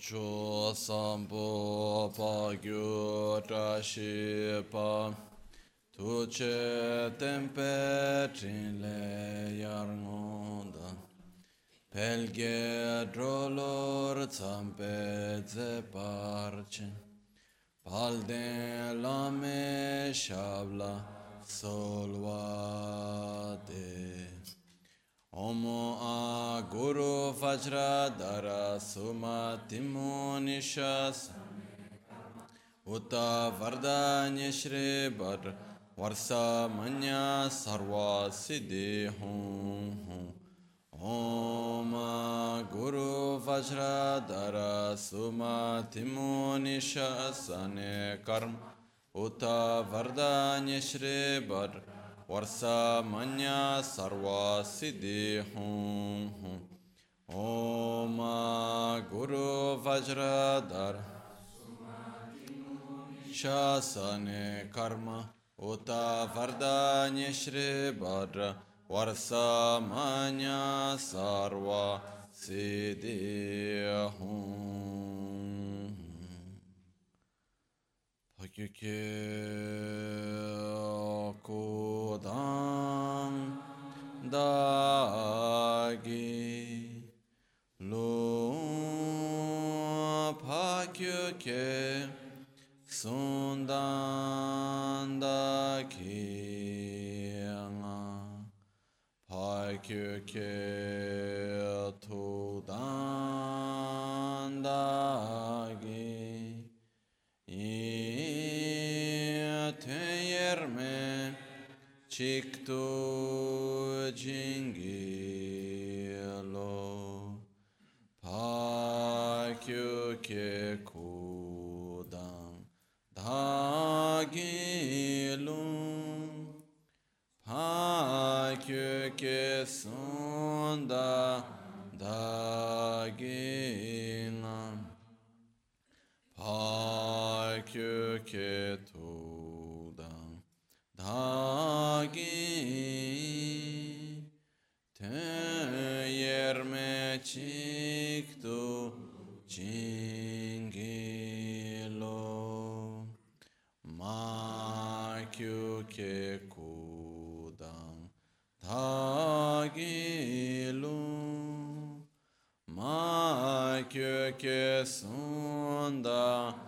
cho sampo pa gyu tra shi pa tu che tempe trin le yar ngonda pelge drolor zampe ze parche palde lame shabla Omo a Guru Vajradhara Sumatimu Nishas. Uta Vardanya Shri Bhadra Varsa Manya Sarva Siddhi Hum Hum Om Guru Vajradhara Sumatimu Nishasane Karma. Uta Vardanya Shri Bhadra वर्षा मन्या सर्वा सिद्धि हूँ हूँ ओम गुरु वज्रधर शासन कर्म उत वरदान्य श्री भद्र वर्षा मन्या सर्वा सिद्धि हूँ Pakyuke kodam dagi lo pakyuke sundan daki pakyuke todan dagi çıktı cingilo Pakyuke kudam dagilum Pakyuke sunda daginam Pakyuke tudam dagi Teyerme çıktı cingilo Makyuke kudam dagilum Ma köke sunda daginga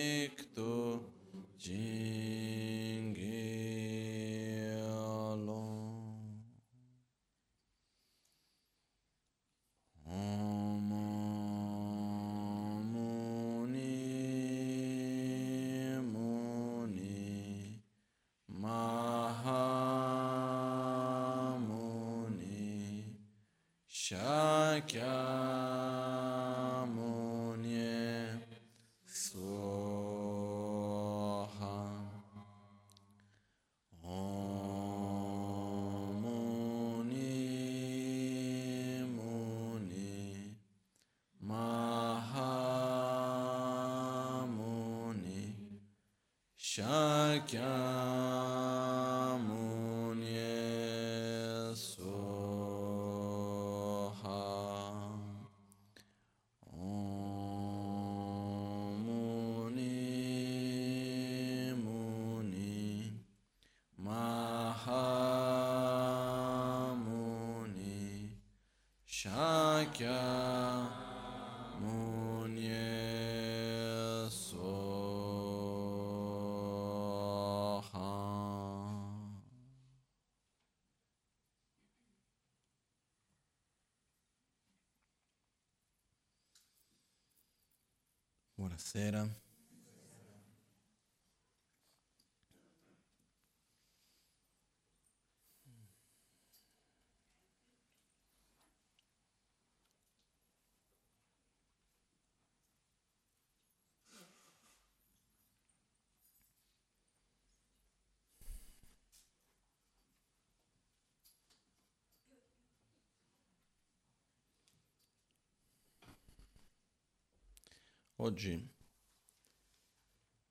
Oggi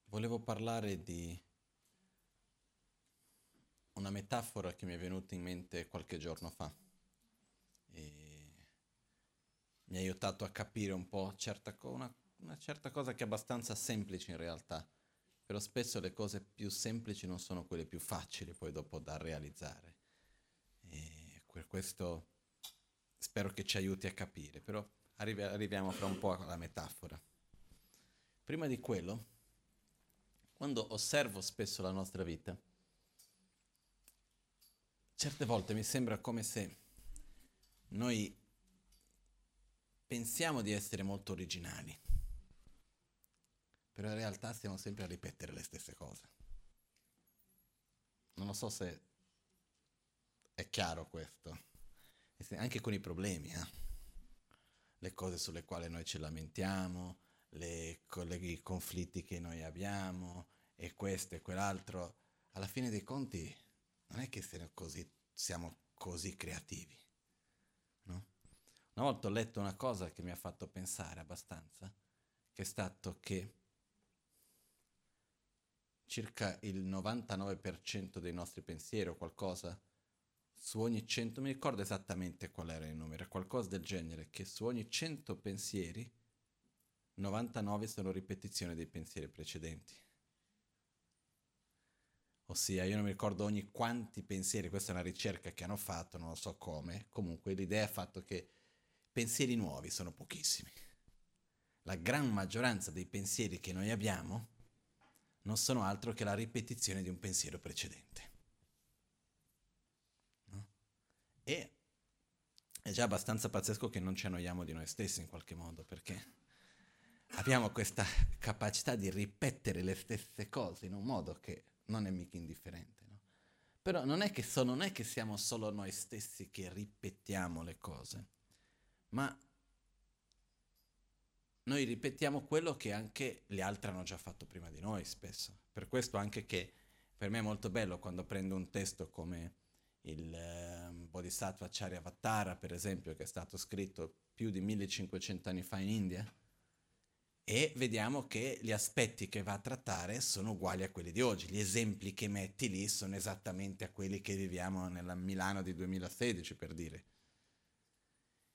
volevo parlare di una metafora che mi è venuta in mente qualche giorno fa e mi ha aiutato a capire un po' certa co- una, una certa cosa che è abbastanza semplice in realtà, però spesso le cose più semplici non sono quelle più facili poi dopo da realizzare. E per questo spero che ci aiuti a capire, però arrivi- arriviamo fra un po' alla metafora. Prima di quello, quando osservo spesso la nostra vita, certe volte mi sembra come se noi pensiamo di essere molto originali, però in realtà stiamo sempre a ripetere le stesse cose. Non lo so se è chiaro questo, anche con i problemi, eh? le cose sulle quali noi ci lamentiamo, le, i conflitti che noi abbiamo e questo e quell'altro, alla fine dei conti non è che così, siamo così creativi. No? Una volta ho letto una cosa che mi ha fatto pensare abbastanza, che è stato che circa il 99% dei nostri pensieri o qualcosa su ogni 100, mi ricordo esattamente qual era il numero, qualcosa del genere, che su ogni 100 pensieri 99 sono ripetizioni dei pensieri precedenti. Ossia, io non mi ricordo ogni quanti pensieri, questa è una ricerca che hanno fatto, non lo so come, comunque l'idea è fatto che pensieri nuovi sono pochissimi. La gran maggioranza dei pensieri che noi abbiamo non sono altro che la ripetizione di un pensiero precedente. No? E è già abbastanza pazzesco che non ci annoiamo di noi stessi in qualche modo, perché abbiamo questa capacità di ripetere le stesse cose in un modo che non è mica indifferente. No? Però non è, che so, non è che siamo solo noi stessi che ripetiamo le cose, ma noi ripetiamo quello che anche gli altri hanno già fatto prima di noi spesso. Per questo anche che per me è molto bello quando prendo un testo come il eh, Bodhisattva Charyavatara, per esempio, che è stato scritto più di 1500 anni fa in India, e vediamo che gli aspetti che va a trattare sono uguali a quelli di oggi. Gli esempi che metti lì sono esattamente a quelli che viviamo nella Milano di 2016, per dire.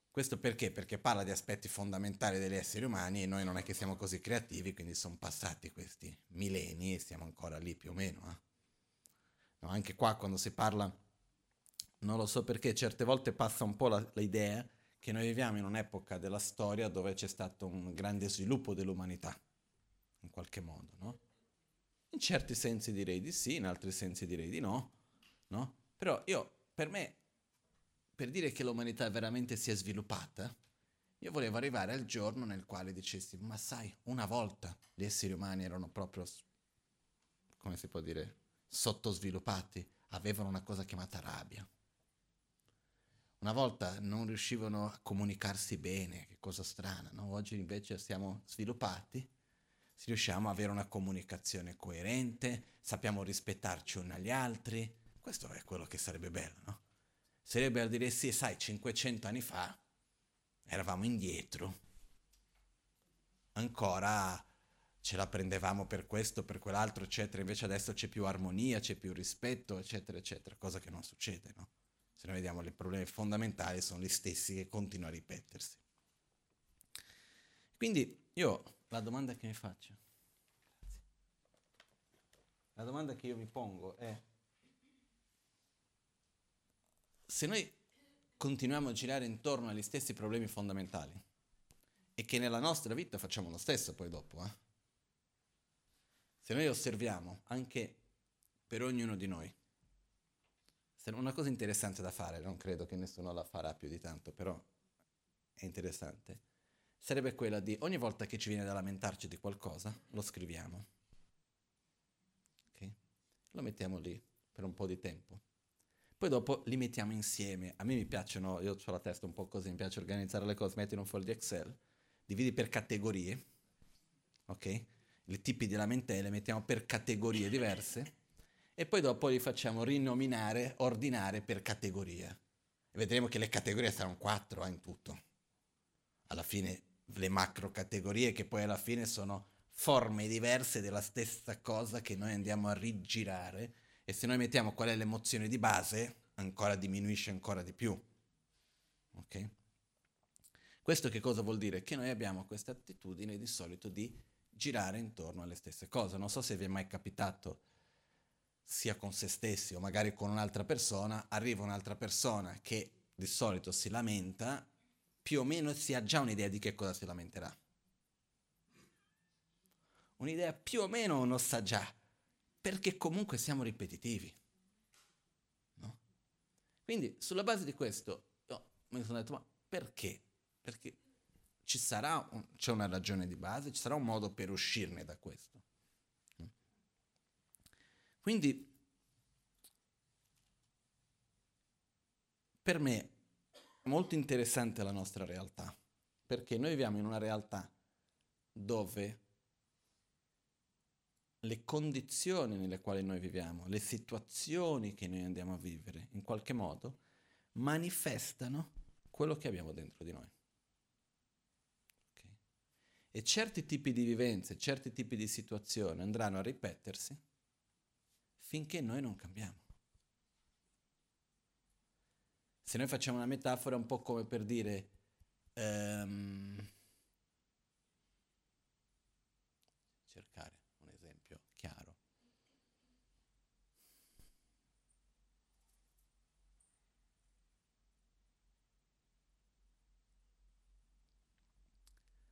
Questo perché? Perché parla di aspetti fondamentali degli esseri umani e noi non è che siamo così creativi, quindi sono passati questi millenni e siamo ancora lì più o meno. Eh? No, anche qua quando si parla, non lo so perché, certe volte passa un po' la, l'idea che noi viviamo in un'epoca della storia dove c'è stato un grande sviluppo dell'umanità, in qualche modo, no? In certi sensi direi di sì, in altri sensi direi di no, no? Però io, per me, per dire che l'umanità veramente si è sviluppata, io volevo arrivare al giorno nel quale dicessi, ma sai, una volta gli esseri umani erano proprio, come si può dire, sottosviluppati, avevano una cosa chiamata rabbia una volta non riuscivano a comunicarsi bene, che cosa strana, no? Oggi invece siamo sviluppati, riusciamo ad avere una comunicazione coerente, sappiamo rispettarci uno agli altri, questo è quello che sarebbe bello, no? Sarebbe a dire sì, sai, 500 anni fa eravamo indietro, ancora ce la prendevamo per questo, per quell'altro, eccetera, invece adesso c'è più armonia, c'è più rispetto, eccetera, eccetera, cosa che non succede, no? Se noi vediamo i problemi fondamentali sono gli stessi che continuano a ripetersi. Quindi io la domanda che mi faccio, la domanda che io mi pongo è se noi continuiamo a girare intorno agli stessi problemi fondamentali e che nella nostra vita facciamo lo stesso poi dopo, eh? se noi osserviamo anche per ognuno di noi una cosa interessante da fare, non credo che nessuno la farà più di tanto, però è interessante, sarebbe quella di ogni volta che ci viene da lamentarci di qualcosa, lo scriviamo. Ok? Lo mettiamo lì per un po' di tempo. Poi dopo li mettiamo insieme. A me mi piacciono, io ho la testa un po' così, mi piace organizzare le cose, metti in un foglio di Excel, dividi per categorie, ok? I tipi di lamentele mettiamo per categorie diverse e poi dopo li facciamo rinominare, ordinare per categoria. E vedremo che le categorie saranno quattro eh, in tutto. Alla fine le macro categorie che poi alla fine sono forme diverse della stessa cosa che noi andiamo a rigirare e se noi mettiamo qual è l'emozione di base, ancora diminuisce ancora di più. Ok? Questo che cosa vuol dire? Che noi abbiamo questa attitudine di solito di girare intorno alle stesse cose. Non so se vi è mai capitato, sia con se stessi o magari con un'altra persona, arriva un'altra persona che di solito si lamenta, più o meno si ha già un'idea di che cosa si lamenterà. Un'idea più o meno uno sa già, perché comunque siamo ripetitivi. No? Quindi sulla base di questo io mi sono detto, ma perché? Perché ci sarà un, c'è una ragione di base, ci sarà un modo per uscirne da questo. Quindi per me è molto interessante la nostra realtà, perché noi viviamo in una realtà dove le condizioni nelle quali noi viviamo, le situazioni che noi andiamo a vivere, in qualche modo, manifestano quello che abbiamo dentro di noi. Okay? E certi tipi di vivenze, certi tipi di situazioni andranno a ripetersi finché noi non cambiamo. Se noi facciamo una metafora un po' come per dire... Um, cercare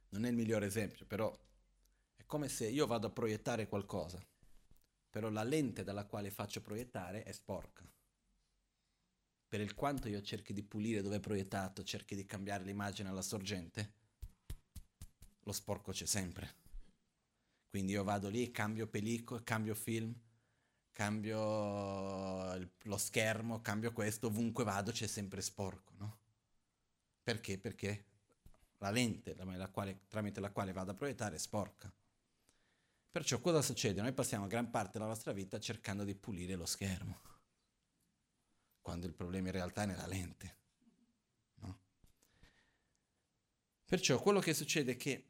non è il migliore esempio, però è come se io vado a proiettare qualcosa, però la lente dalla quale faccio proiettare è sporca. Per il quanto io cerchi di pulire dove è proiettato, cerchi di cambiare l'immagine alla sorgente, lo sporco c'è sempre. Quindi io vado lì, cambio pellicola, cambio film, cambio lo schermo, cambio questo, ovunque vado c'è sempre sporco, no? Perché? Perché la lente la quale, tramite la quale vado a proiettare è sporca. Perciò cosa succede? Noi passiamo gran parte della nostra vita cercando di pulire lo schermo, quando il problema in realtà è nella lente. No? Perciò quello che succede è che,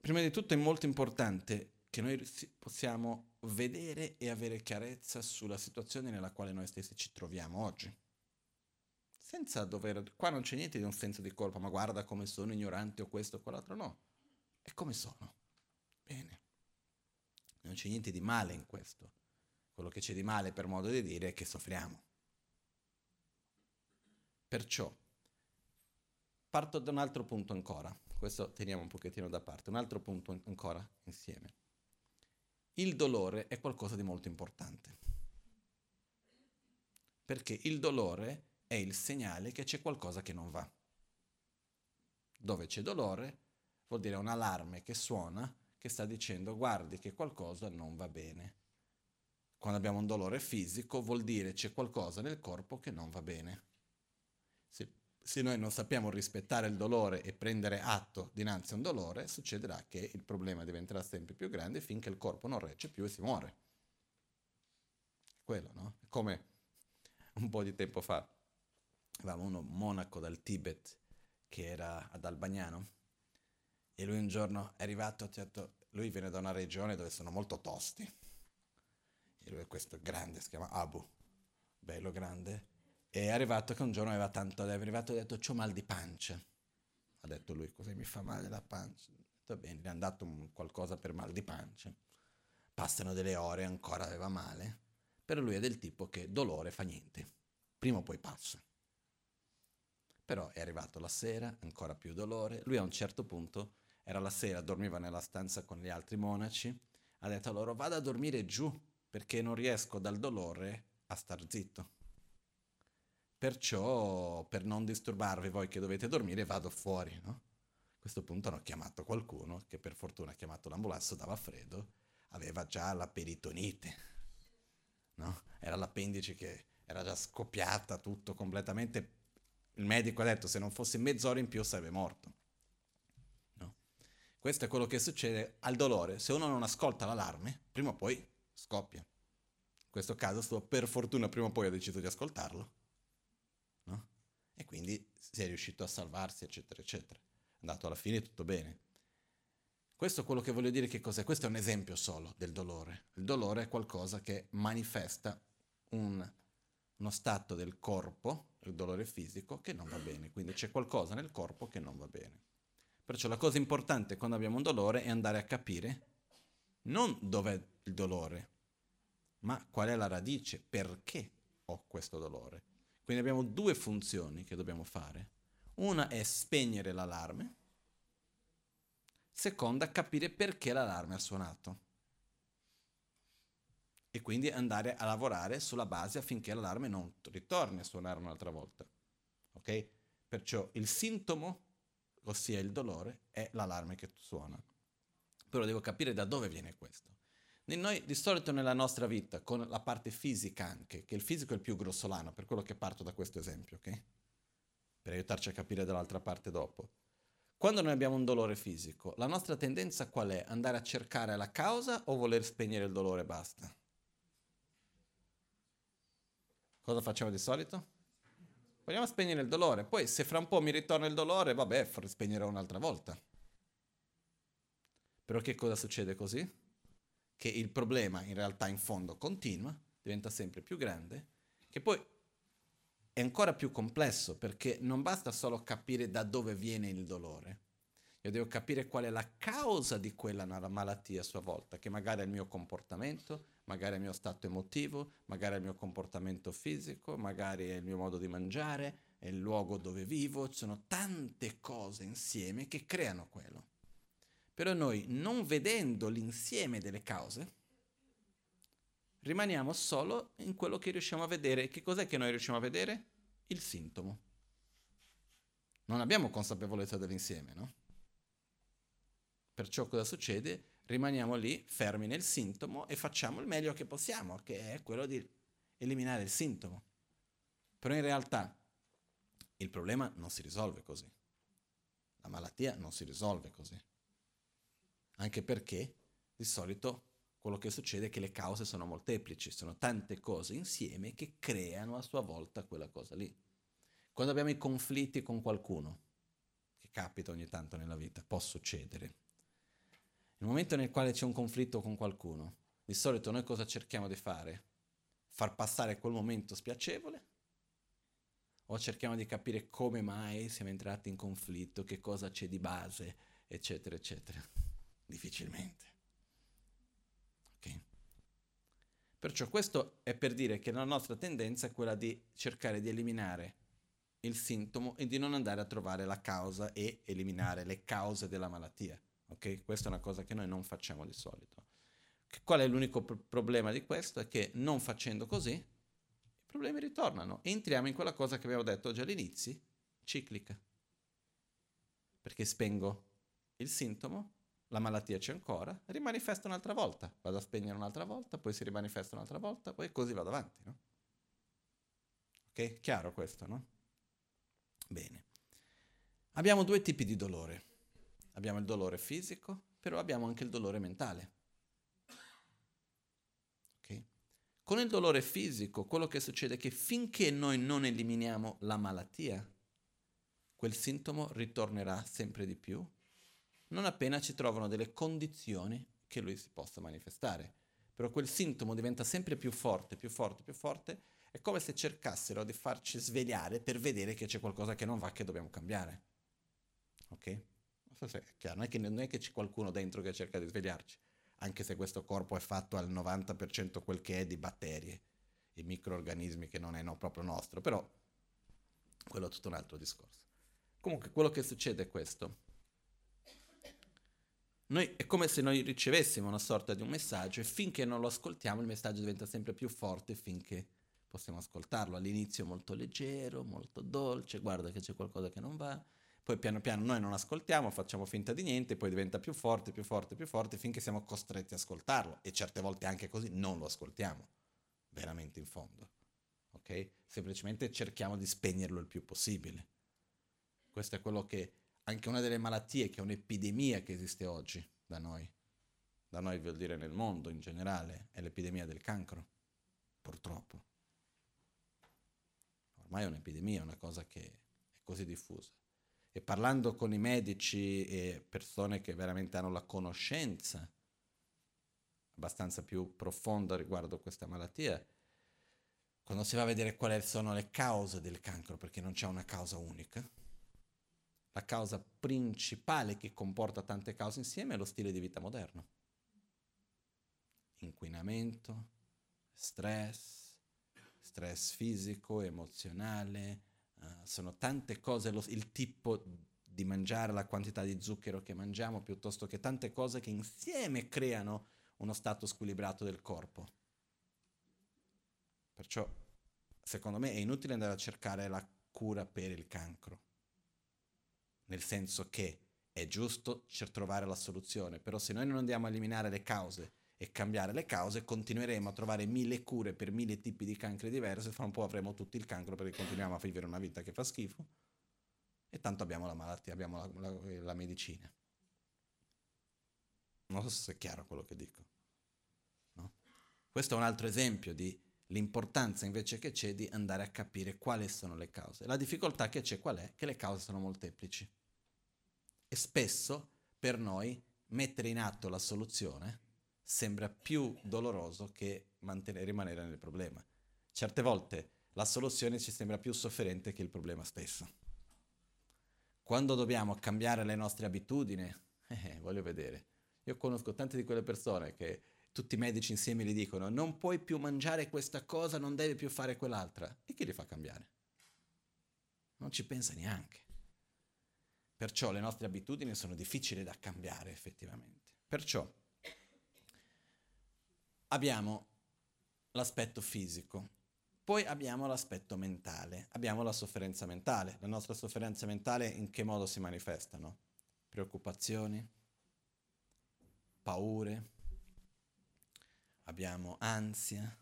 prima di tutto è molto importante che noi possiamo vedere e avere chiarezza sulla situazione nella quale noi stessi ci troviamo oggi senza dover... Qua non c'è niente di un senso di colpa, ma guarda come sono ignorante o questo o quell'altro, no. È come sono. Bene. Non c'è niente di male in questo. Quello che c'è di male, per modo di dire, è che soffriamo. Perciò, parto da un altro punto ancora. Questo teniamo un pochettino da parte. Un altro punto ancora insieme. Il dolore è qualcosa di molto importante. Perché il dolore è il segnale che c'è qualcosa che non va. Dove c'è dolore vuol dire un allarme che suona che sta dicendo guardi che qualcosa non va bene. Quando abbiamo un dolore fisico vuol dire c'è qualcosa nel corpo che non va bene. Se, se noi non sappiamo rispettare il dolore e prendere atto dinanzi a un dolore, succederà che il problema diventerà sempre più grande finché il corpo non regge più e si muore. Quello, no? Come un po' di tempo fa avevamo uno monaco dal Tibet che era ad Albagnano e lui un giorno è arrivato, detto, lui viene da una regione dove sono molto tosti. E lui è questo grande, si chiama Abu, bello grande, e è arrivato che un giorno aveva tanto, è arrivato e ha detto c'ho mal di pancia, ha detto lui cosa mi fa male la pancia, va bene, gli hanno dato un, qualcosa per mal di pancia, passano delle ore ancora aveva male, però lui è del tipo che dolore fa niente, prima o poi passa. Però è arrivato la sera, ancora più dolore. Lui a un certo punto, era la sera, dormiva nella stanza con gli altri monaci, ha detto a loro vado a dormire giù perché non riesco dal dolore a star zitto. Perciò, per non disturbarvi voi che dovete dormire, vado fuori, no? A questo punto hanno chiamato qualcuno, che per fortuna ha chiamato l'ambulanza, dava freddo, aveva già la peritonite, no? Era l'appendice che era già scoppiata, tutto completamente il medico ha detto se non fosse mezz'ora in più sarebbe morto. Questo è quello che succede al dolore. Se uno non ascolta l'allarme, prima o poi scoppia. In questo caso, sto, per fortuna, prima o poi ha deciso di ascoltarlo. No? E quindi si è riuscito a salvarsi, eccetera, eccetera. andato alla fine tutto bene. Questo è quello che voglio dire che cos'è. Questo è un esempio solo del dolore. Il dolore è qualcosa che manifesta un, uno stato del corpo, il dolore fisico, che non va bene. Quindi c'è qualcosa nel corpo che non va bene. Perciò la cosa importante quando abbiamo un dolore è andare a capire non dov'è il dolore, ma qual è la radice, perché ho questo dolore. Quindi abbiamo due funzioni che dobbiamo fare. Una è spegnere l'allarme, seconda capire perché l'allarme ha suonato. E quindi andare a lavorare sulla base affinché l'allarme non ritorni a suonare un'altra volta. Ok? Perciò il sintomo, ossia il dolore, è l'allarme che suona. Però devo capire da dove viene questo. Noi di solito nella nostra vita, con la parte fisica anche, che il fisico è il più grossolano, per quello che parto da questo esempio, ok? Per aiutarci a capire dall'altra parte dopo. Quando noi abbiamo un dolore fisico, la nostra tendenza qual è? Andare a cercare la causa o voler spegnere il dolore e basta? Cosa facciamo di solito? Vogliamo spegnere il dolore, poi se fra un po' mi ritorna il dolore, vabbè, spegnerò un'altra volta. Però che cosa succede così? che il problema in realtà in fondo continua, diventa sempre più grande, che poi è ancora più complesso perché non basta solo capire da dove viene il dolore, io devo capire qual è la causa di quella malattia a sua volta, che magari è il mio comportamento, magari è il mio stato emotivo, magari è il mio comportamento fisico, magari è il mio modo di mangiare, è il luogo dove vivo, ci sono tante cose insieme che creano quello. Però noi, non vedendo l'insieme delle cause, rimaniamo solo in quello che riusciamo a vedere. Che cos'è che noi riusciamo a vedere? Il sintomo. Non abbiamo consapevolezza dell'insieme, no? Perciò cosa succede? Rimaniamo lì fermi nel sintomo e facciamo il meglio che possiamo, che è quello di eliminare il sintomo. Però in realtà il problema non si risolve così. La malattia non si risolve così anche perché di solito quello che succede è che le cause sono molteplici, sono tante cose insieme che creano a sua volta quella cosa lì. Quando abbiamo i conflitti con qualcuno, che capita ogni tanto nella vita, può succedere, nel momento nel quale c'è un conflitto con qualcuno, di solito noi cosa cerchiamo di fare? Far passare quel momento spiacevole? O cerchiamo di capire come mai siamo entrati in conflitto, che cosa c'è di base, eccetera, eccetera. Difficilmente. Okay. Perciò questo è per dire che la nostra tendenza è quella di cercare di eliminare il sintomo e di non andare a trovare la causa e eliminare le cause della malattia. Ok? Questa è una cosa che noi non facciamo di solito. Qual è l'unico pr- problema di questo? È che non facendo così, i problemi ritornano. Entriamo in quella cosa che avevo detto già all'inizio, ciclica. Perché spengo il sintomo la malattia c'è ancora, rimanifesta un'altra volta, vado a spegnere un'altra volta, poi si rimanifesta un'altra volta, poi così vado avanti, no? Ok? Chiaro questo, no? Bene. Abbiamo due tipi di dolore. Abbiamo il dolore fisico, però abbiamo anche il dolore mentale. Okay? Con il dolore fisico, quello che succede è che finché noi non eliminiamo la malattia, quel sintomo ritornerà sempre di più non appena ci trovano delle condizioni che lui si possa manifestare. Però quel sintomo diventa sempre più forte, più forte, più forte, è come se cercassero di farci svegliare per vedere che c'è qualcosa che non va, che dobbiamo cambiare. Ok? È chiaro, non è che, non è che c'è qualcuno dentro che cerca di svegliarci, anche se questo corpo è fatto al 90% quel che è di batterie e microorganismi che non è no, proprio nostro, però quello è tutto un altro discorso. Comunque quello che succede è questo noi, è come se noi ricevessimo una sorta di un messaggio e finché non lo ascoltiamo il messaggio diventa sempre più forte finché possiamo ascoltarlo. All'inizio molto leggero, molto dolce, guarda che c'è qualcosa che non va, poi piano piano noi non ascoltiamo, facciamo finta di niente, poi diventa più forte, più forte, più forte finché siamo costretti a ascoltarlo e certe volte anche così non lo ascoltiamo, veramente in fondo. Ok? Semplicemente cerchiamo di spegnerlo il più possibile. Questo è quello che anche una delle malattie che è un'epidemia che esiste oggi da noi, da noi vuol dire nel mondo in generale, è l'epidemia del cancro, purtroppo. Ormai è un'epidemia, una cosa che è così diffusa. E parlando con i medici e persone che veramente hanno la conoscenza abbastanza più profonda riguardo questa malattia, quando si va a vedere quali sono le cause del cancro, perché non c'è una causa unica, la causa principale che comporta tante cause insieme è lo stile di vita moderno. Inquinamento, stress, stress fisico, emozionale, uh, sono tante cose, lo, il tipo di mangiare, la quantità di zucchero che mangiamo, piuttosto che tante cose che insieme creano uno stato squilibrato del corpo. Perciò, secondo me, è inutile andare a cercare la cura per il cancro nel senso che è giusto trovare la soluzione, però se noi non andiamo a eliminare le cause e cambiare le cause, continueremo a trovare mille cure per mille tipi di cancri diversi, fra un po' avremo tutti il cancro perché continuiamo a vivere una vita che fa schifo e tanto abbiamo la malattia, abbiamo la, la, la medicina. Non so se è chiaro quello che dico. No? Questo è un altro esempio di l'importanza invece che c'è di andare a capire quali sono le cause. La difficoltà che c'è qual è? Che le cause sono molteplici. E spesso per noi mettere in atto la soluzione sembra più doloroso che mantenere, rimanere nel problema. Certe volte la soluzione ci sembra più sofferente che il problema stesso. Quando dobbiamo cambiare le nostre abitudini, eh, voglio vedere. Io conosco tante di quelle persone che tutti i medici insieme gli dicono non puoi più mangiare questa cosa, non devi più fare quell'altra. E chi li fa cambiare? Non ci pensa neanche. Perciò le nostre abitudini sono difficili da cambiare effettivamente. Perciò abbiamo l'aspetto fisico, poi abbiamo l'aspetto mentale, abbiamo la sofferenza mentale. La nostra sofferenza mentale in che modo si manifestano? Preoccupazioni, paure, abbiamo ansia,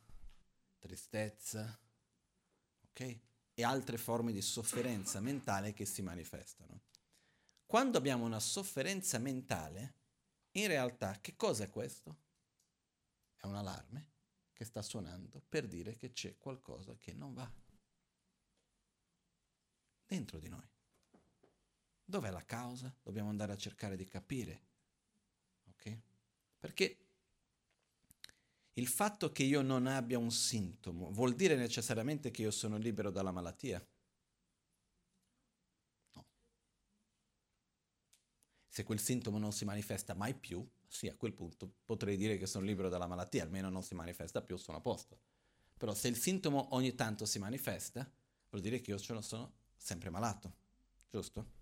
tristezza, ok? E altre forme di sofferenza mentale che si manifestano. Quando abbiamo una sofferenza mentale, in realtà che cosa è questo? È un allarme che sta suonando per dire che c'è qualcosa che non va dentro di noi. Dov'è la causa? Dobbiamo andare a cercare di capire. Ok? Perché il fatto che io non abbia un sintomo vuol dire necessariamente che io sono libero dalla malattia? Se quel sintomo non si manifesta mai più, sì, a quel punto potrei dire che sono libero dalla malattia, almeno non si manifesta più, sono a posto. Però se il sintomo ogni tanto si manifesta, vuol dire che io sono sempre malato, giusto?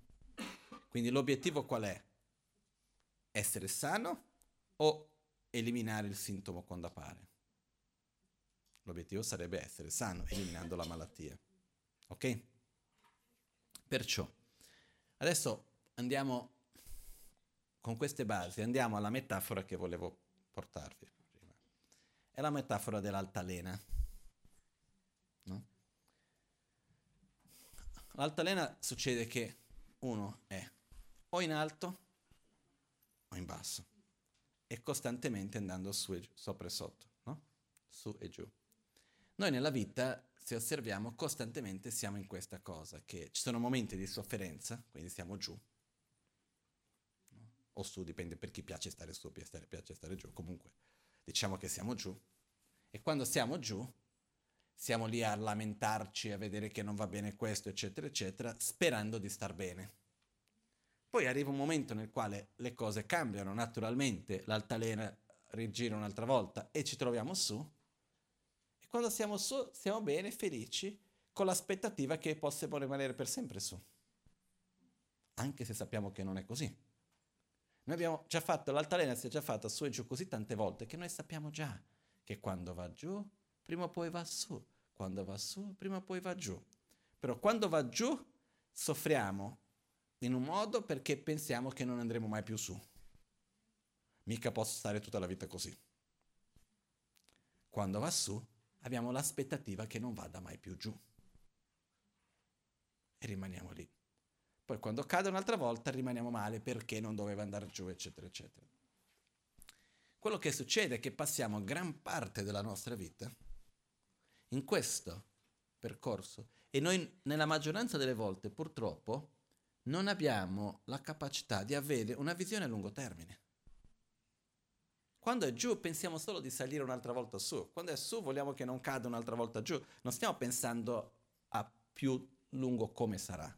Quindi l'obiettivo qual è? Essere sano o eliminare il sintomo quando appare? L'obiettivo sarebbe essere sano, eliminando la malattia. Ok? Perciò, adesso andiamo con queste basi andiamo alla metafora che volevo portarvi prima. È la metafora dell'altalena. No? L'altalena succede che uno è o in alto o in basso e costantemente andando su e giù, sopra e sotto, no? su e giù. Noi nella vita, se osserviamo, costantemente siamo in questa cosa, che ci sono momenti di sofferenza, quindi siamo giù, o su, dipende per chi piace stare su, piace, stare giù, comunque diciamo che siamo giù e quando siamo giù siamo lì a lamentarci, a vedere che non va bene questo, eccetera, eccetera, sperando di star bene. Poi arriva un momento nel quale le cose cambiano naturalmente, l'altalena rigira un'altra volta e ci troviamo su. E quando siamo su, siamo bene, felici, con l'aspettativa che possiamo rimanere per sempre su. Anche se sappiamo che non è così. Noi abbiamo già fatto, l'altalena si è già fatta su e giù così tante volte che noi sappiamo già che quando va giù, prima o poi va su, quando va su, prima o poi va giù. Però quando va giù, soffriamo in un modo perché pensiamo che non andremo mai più su. Mica posso stare tutta la vita così. Quando va su, abbiamo l'aspettativa che non vada mai più giù. E rimaniamo lì. Poi quando cade un'altra volta rimaniamo male perché non doveva andare giù, eccetera, eccetera. Quello che succede è che passiamo gran parte della nostra vita in questo percorso e noi nella maggioranza delle volte purtroppo non abbiamo la capacità di avere una visione a lungo termine. Quando è giù pensiamo solo di salire un'altra volta su, quando è su vogliamo che non cada un'altra volta giù, non stiamo pensando a più lungo come sarà.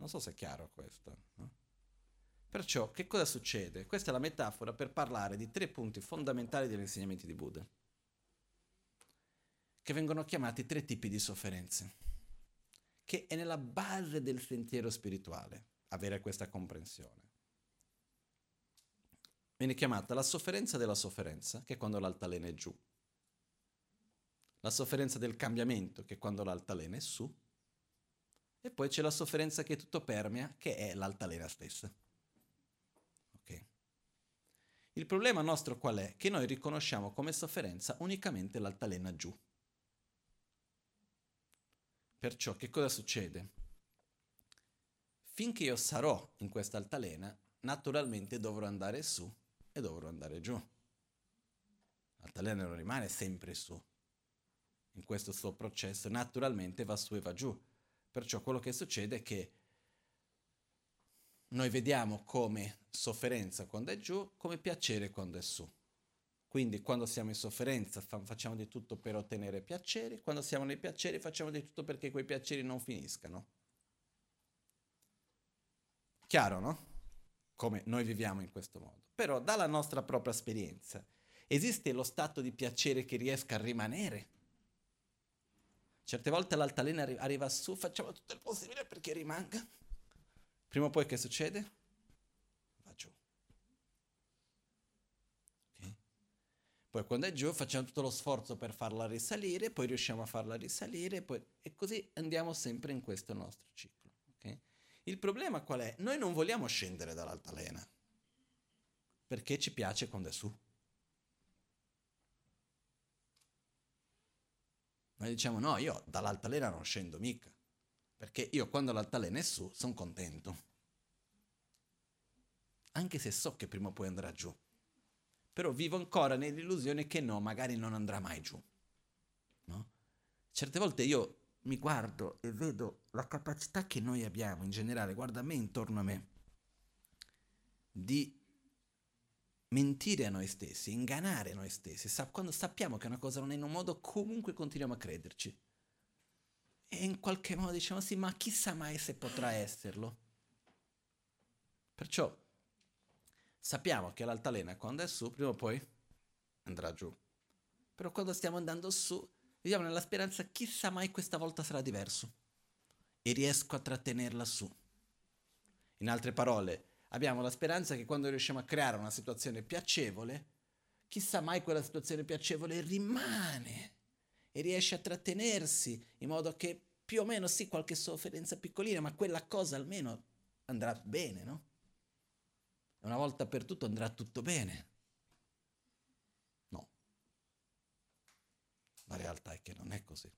Non so se è chiaro questo. No? Perciò che cosa succede? Questa è la metafora per parlare di tre punti fondamentali degli insegnamenti di Buddha, che vengono chiamati tre tipi di sofferenze, che è nella base del sentiero spirituale avere questa comprensione. Viene chiamata la sofferenza della sofferenza, che è quando l'altalena è giù, la sofferenza del cambiamento, che è quando l'altalena è su, e poi c'è la sofferenza che tutto permea, che è l'altalena stessa. Il problema nostro qual è? Che noi riconosciamo come sofferenza unicamente l'altalena giù. Perciò che cosa succede? Finché io sarò in questa altalena, naturalmente dovrò andare su e dovrò andare giù. L'altalena non rimane sempre su. In questo suo processo naturalmente va su e va giù. Perciò quello che succede è che noi vediamo come sofferenza quando è giù, come piacere quando è su. Quindi quando siamo in sofferenza facciamo di tutto per ottenere piaceri, quando siamo nei piaceri facciamo di tutto perché quei piaceri non finiscano. Chiaro, no? Come noi viviamo in questo modo. Però dalla nostra propria esperienza esiste lo stato di piacere che riesca a rimanere. Certe volte l'altalena arriva su, facciamo tutto il possibile perché rimanga Prima o poi che succede? Va giù. Okay. Poi quando è giù facciamo tutto lo sforzo per farla risalire, poi riusciamo a farla risalire, poi... e così andiamo sempre in questo nostro ciclo. Okay? Il problema qual è? Noi non vogliamo scendere dall'altalena, perché ci piace quando è su. Noi diciamo no, io dall'altalena non scendo mica. Perché io quando l'altalena è su sono contento. Anche se so che prima o poi andrà giù. Però vivo ancora nell'illusione che no, magari non andrà mai giù. No? Certe volte io mi guardo e vedo la capacità che noi abbiamo in generale, guarda me intorno a me, di mentire a noi stessi, ingannare noi stessi. Quando sappiamo che una cosa non è in un modo, comunque continuiamo a crederci e in qualche modo diciamo sì, ma chissà mai se potrà esserlo. Perciò sappiamo che l'altalena quando è su, prima o poi andrà giù. Però quando stiamo andando su, viviamo nella speranza chissà mai questa volta sarà diverso e riesco a trattenerla su. In altre parole, abbiamo la speranza che quando riusciamo a creare una situazione piacevole, chissà mai quella situazione piacevole rimane e riesce a trattenersi in modo che più o meno sì qualche sofferenza piccolina, ma quella cosa almeno andrà bene, no? Una volta per tutto andrà tutto bene. No. La realtà è che non è così.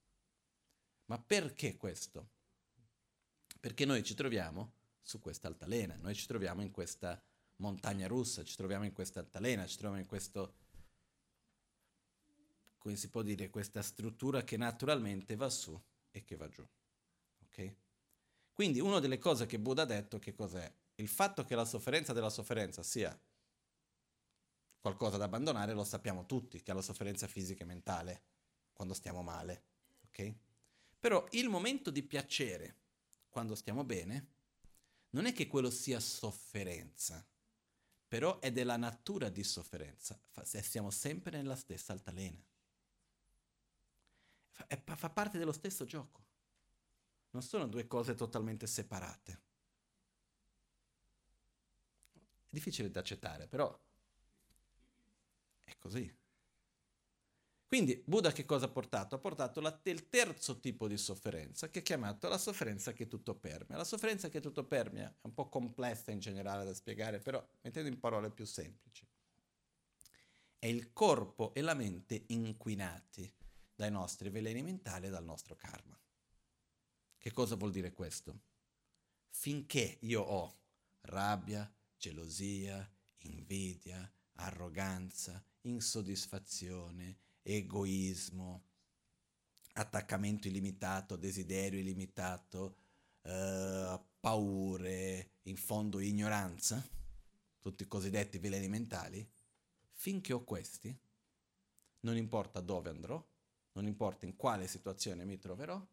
Ma perché questo? Perché noi ci troviamo su questa altalena, noi ci troviamo in questa montagna russa, ci troviamo in questa altalena, ci troviamo in questo come si può dire, questa struttura che naturalmente va su e che va giù. Ok? Quindi una delle cose che Buddha ha detto che cos'è? Il fatto che la sofferenza della sofferenza sia qualcosa da abbandonare lo sappiamo tutti, che è la sofferenza fisica e mentale, quando stiamo male. Ok? Però il momento di piacere, quando stiamo bene, non è che quello sia sofferenza, però è della natura di sofferenza, siamo sempre nella stessa altalena fa, fa parte dello stesso gioco. Non sono due cose totalmente separate. È difficile da accettare, però è così. Quindi Buddha che cosa ha portato? Ha portato la, il terzo tipo di sofferenza che è chiamato la sofferenza che tutto permea. La sofferenza che tutto permea è un po' complessa in generale da spiegare, però mettendo in parole più semplici. È il corpo e la mente inquinati dai nostri veleni mentali e dal nostro karma. Che cosa vuol dire questo? Finché io ho rabbia, gelosia, invidia, arroganza, insoddisfazione, egoismo, attaccamento illimitato, desiderio illimitato, eh, paure, in fondo ignoranza, tutti i cosiddetti veleni mentali, finché ho questi, non importa dove andrò, non importa in quale situazione mi troverò,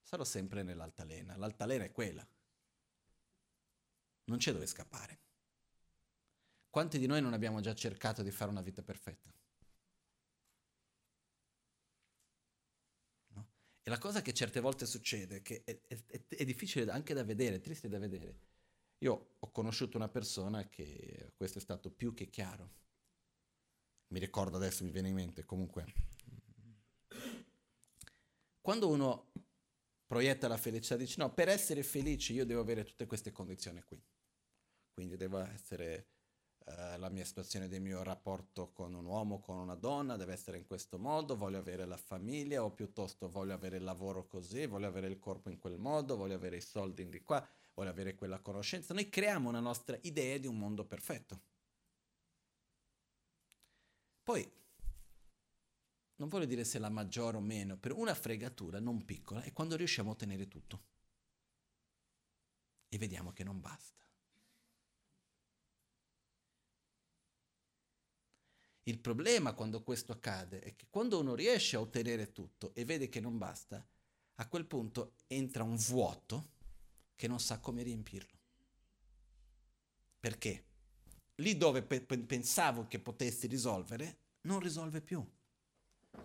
sarò sempre nell'altalena. L'altalena è quella. Non c'è dove scappare. Quanti di noi non abbiamo già cercato di fare una vita perfetta? E la cosa che certe volte succede, che è, è, è difficile anche da vedere, è triste da vedere. Io ho conosciuto una persona che questo è stato più che chiaro. Mi ricordo adesso, mi viene in mente, comunque. Quando uno proietta la felicità, dice no, per essere felice io devo avere tutte queste condizioni qui. Quindi devo essere eh, la mia situazione del mio rapporto con un uomo, con una donna, deve essere in questo modo, voglio avere la famiglia o piuttosto voglio avere il lavoro così, voglio avere il corpo in quel modo, voglio avere i soldi di qua, voglio avere quella conoscenza. Noi creiamo una nostra idea di un mondo perfetto. Poi, non voglio dire se la maggiore o meno, per una fregatura non piccola è quando riusciamo a ottenere tutto. E vediamo che non basta. Il problema quando questo accade è che quando uno riesce a ottenere tutto e vede che non basta, a quel punto entra un vuoto che non sa come riempirlo. Perché? Lì dove pe- pensavo che potessi risolvere, non risolve più.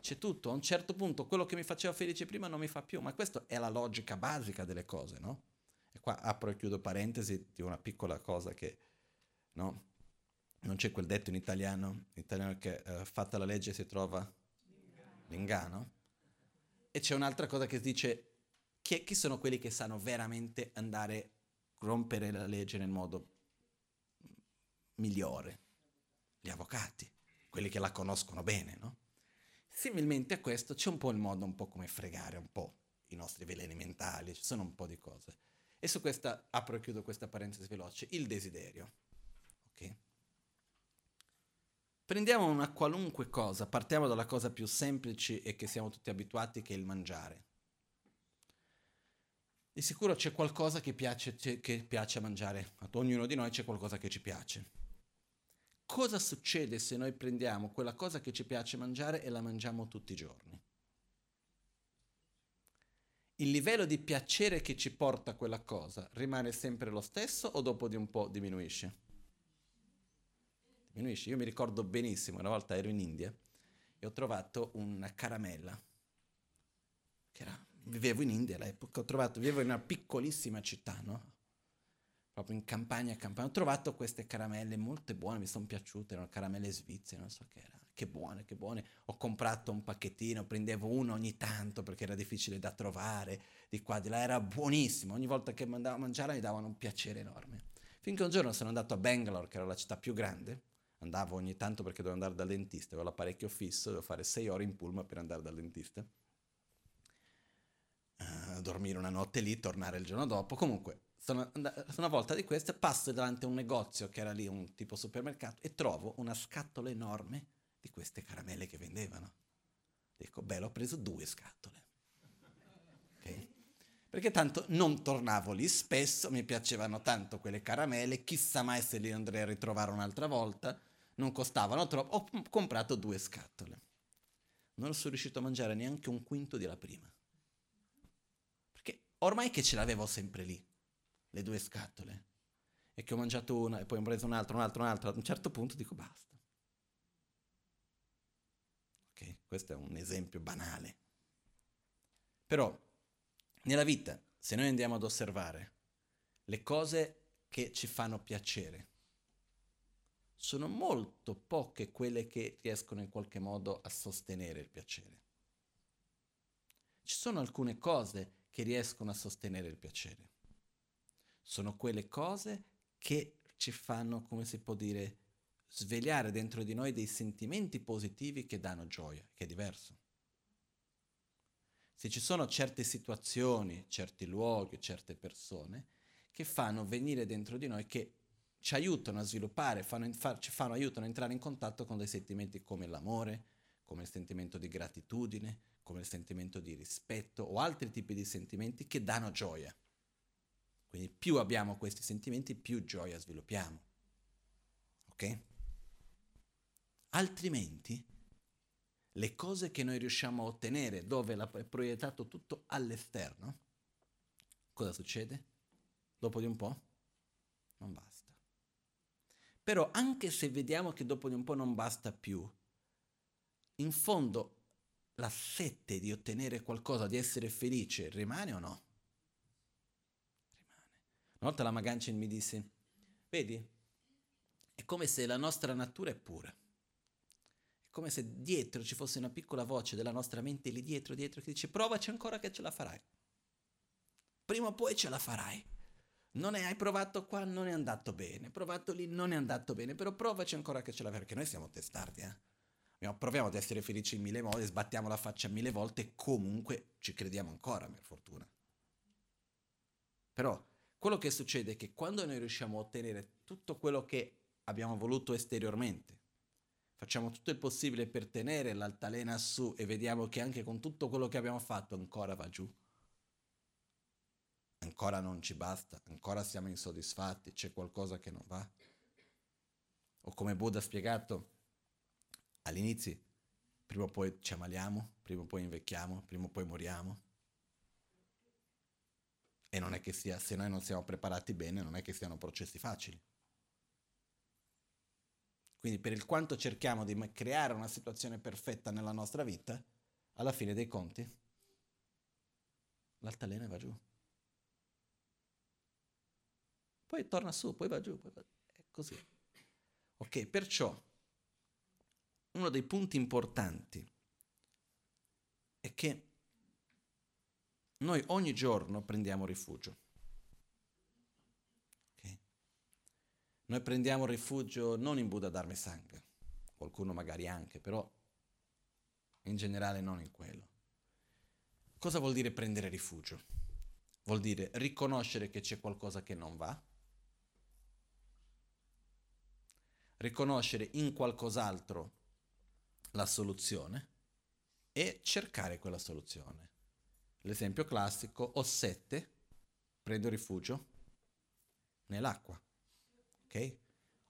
C'è tutto, a un certo punto quello che mi faceva felice prima non mi fa più, ma questa è la logica basica delle cose, no? E qua apro e chiudo parentesi di una piccola cosa che, no? Non c'è quel detto in italiano, in italiano che uh, fatta la legge si trova l'ingano. E c'è un'altra cosa che dice chi, chi sono quelli che sanno veramente andare a rompere la legge nel modo migliore? Gli avvocati, quelli che la conoscono bene, no? Similmente a questo c'è un po' il modo un po' come fregare un po' i nostri veleni mentali, ci sono un po' di cose. E su questa apro e chiudo questa parentesi veloce, il desiderio. Ok? Prendiamo una qualunque cosa, partiamo dalla cosa più semplice e che siamo tutti abituati, che è il mangiare. Di sicuro c'è qualcosa che piace, che piace mangiare, a ognuno di noi c'è qualcosa che ci piace. Cosa succede se noi prendiamo quella cosa che ci piace mangiare e la mangiamo tutti i giorni? Il livello di piacere che ci porta quella cosa rimane sempre lo stesso o dopo di un po' diminuisce? Diminuisce. Io mi ricordo benissimo, una volta ero in India e ho trovato una caramella, che era, vivevo in India all'epoca, ho trovato, vivevo in una piccolissima città, no? Proprio in campagna campagna. Ho trovato queste caramelle molto buone, mi sono piaciute, erano caramelle svizzere, non so che era. Che buone, che buone. Ho comprato un pacchettino, prendevo uno ogni tanto perché era difficile da trovare, di qua, di là, era buonissimo. Ogni volta che andavo a mangiare mi davano un piacere enorme. Finché un giorno sono andato a Bangalore, che era la città più grande, Andavo ogni tanto perché dovevo andare dal dentista, avevo l'apparecchio fisso, dovevo fare sei ore in pullman per andare dal dentista. Uh, dormire una notte lì, tornare il giorno dopo. Comunque, sono, una volta di queste passo davanti a un negozio che era lì, un tipo supermercato, e trovo una scatola enorme di queste caramelle che vendevano. Dico, beh, ho preso due scatole. Perché tanto non tornavo lì spesso, mi piacevano tanto quelle caramelle, chissà mai se li andrei a ritrovare un'altra volta non costavano troppo, ho comprato due scatole. Non sono riuscito a mangiare neanche un quinto della prima. Perché ormai che ce l'avevo sempre lì, le due scatole, e che ho mangiato una e poi ho preso un'altra, un'altra, un'altra, ad un certo punto dico basta. Ok, questo è un esempio banale. Però nella vita, se noi andiamo ad osservare le cose che ci fanno piacere, sono molto poche quelle che riescono in qualche modo a sostenere il piacere. Ci sono alcune cose che riescono a sostenere il piacere. Sono quelle cose che ci fanno, come si può dire, svegliare dentro di noi dei sentimenti positivi che danno gioia, che è diverso. Se ci sono certe situazioni, certi luoghi, certe persone che fanno venire dentro di noi che ci aiutano a sviluppare, fanno, ci fanno, aiutano a entrare in contatto con dei sentimenti come l'amore, come il sentimento di gratitudine, come il sentimento di rispetto o altri tipi di sentimenti che danno gioia. Quindi più abbiamo questi sentimenti, più gioia sviluppiamo. Ok? Altrimenti, le cose che noi riusciamo a ottenere dove è proiettato tutto all'esterno, cosa succede? Dopo di un po' non basta. Però anche se vediamo che dopo di un po' non basta più, in fondo la sette di ottenere qualcosa, di essere felice, rimane o no? Rimane. Una volta la Magancin mi disse, vedi, è come se la nostra natura è pura. Come se dietro ci fosse una piccola voce della nostra mente lì dietro, dietro, che dice provaci ancora che ce la farai. Prima o poi ce la farai. Non è, hai provato qua, non è andato bene. Provato lì, non è andato bene. Però provaci ancora che ce la farai. Perché noi siamo testardi, eh proviamo ad essere felici in mille modi, sbattiamo la faccia mille volte e comunque ci crediamo ancora, per fortuna. Però quello che succede è che quando noi riusciamo a ottenere tutto quello che abbiamo voluto esteriormente, facciamo tutto il possibile per tenere l'altalena su e vediamo che anche con tutto quello che abbiamo fatto ancora va giù. Ancora non ci basta, ancora siamo insoddisfatti, c'è qualcosa che non va. O come Buddha ha spiegato, all'inizio, prima o poi ci ammaliamo, prima o poi invecchiamo, prima o poi moriamo. E non è che sia, se noi non siamo preparati bene, non è che siano processi facili. Quindi per il quanto cerchiamo di creare una situazione perfetta nella nostra vita, alla fine dei conti, l'altalena va giù. Poi torna su, poi va giù, poi va... è così. Ok, perciò uno dei punti importanti è che noi ogni giorno prendiamo rifugio. Noi prendiamo rifugio non in Buddha Dharma e Sangha, qualcuno magari anche, però in generale non in quello. Cosa vuol dire prendere rifugio? Vuol dire riconoscere che c'è qualcosa che non va, riconoscere in qualcos'altro la soluzione e cercare quella soluzione. L'esempio classico, ho sette, prendo rifugio nell'acqua, ok?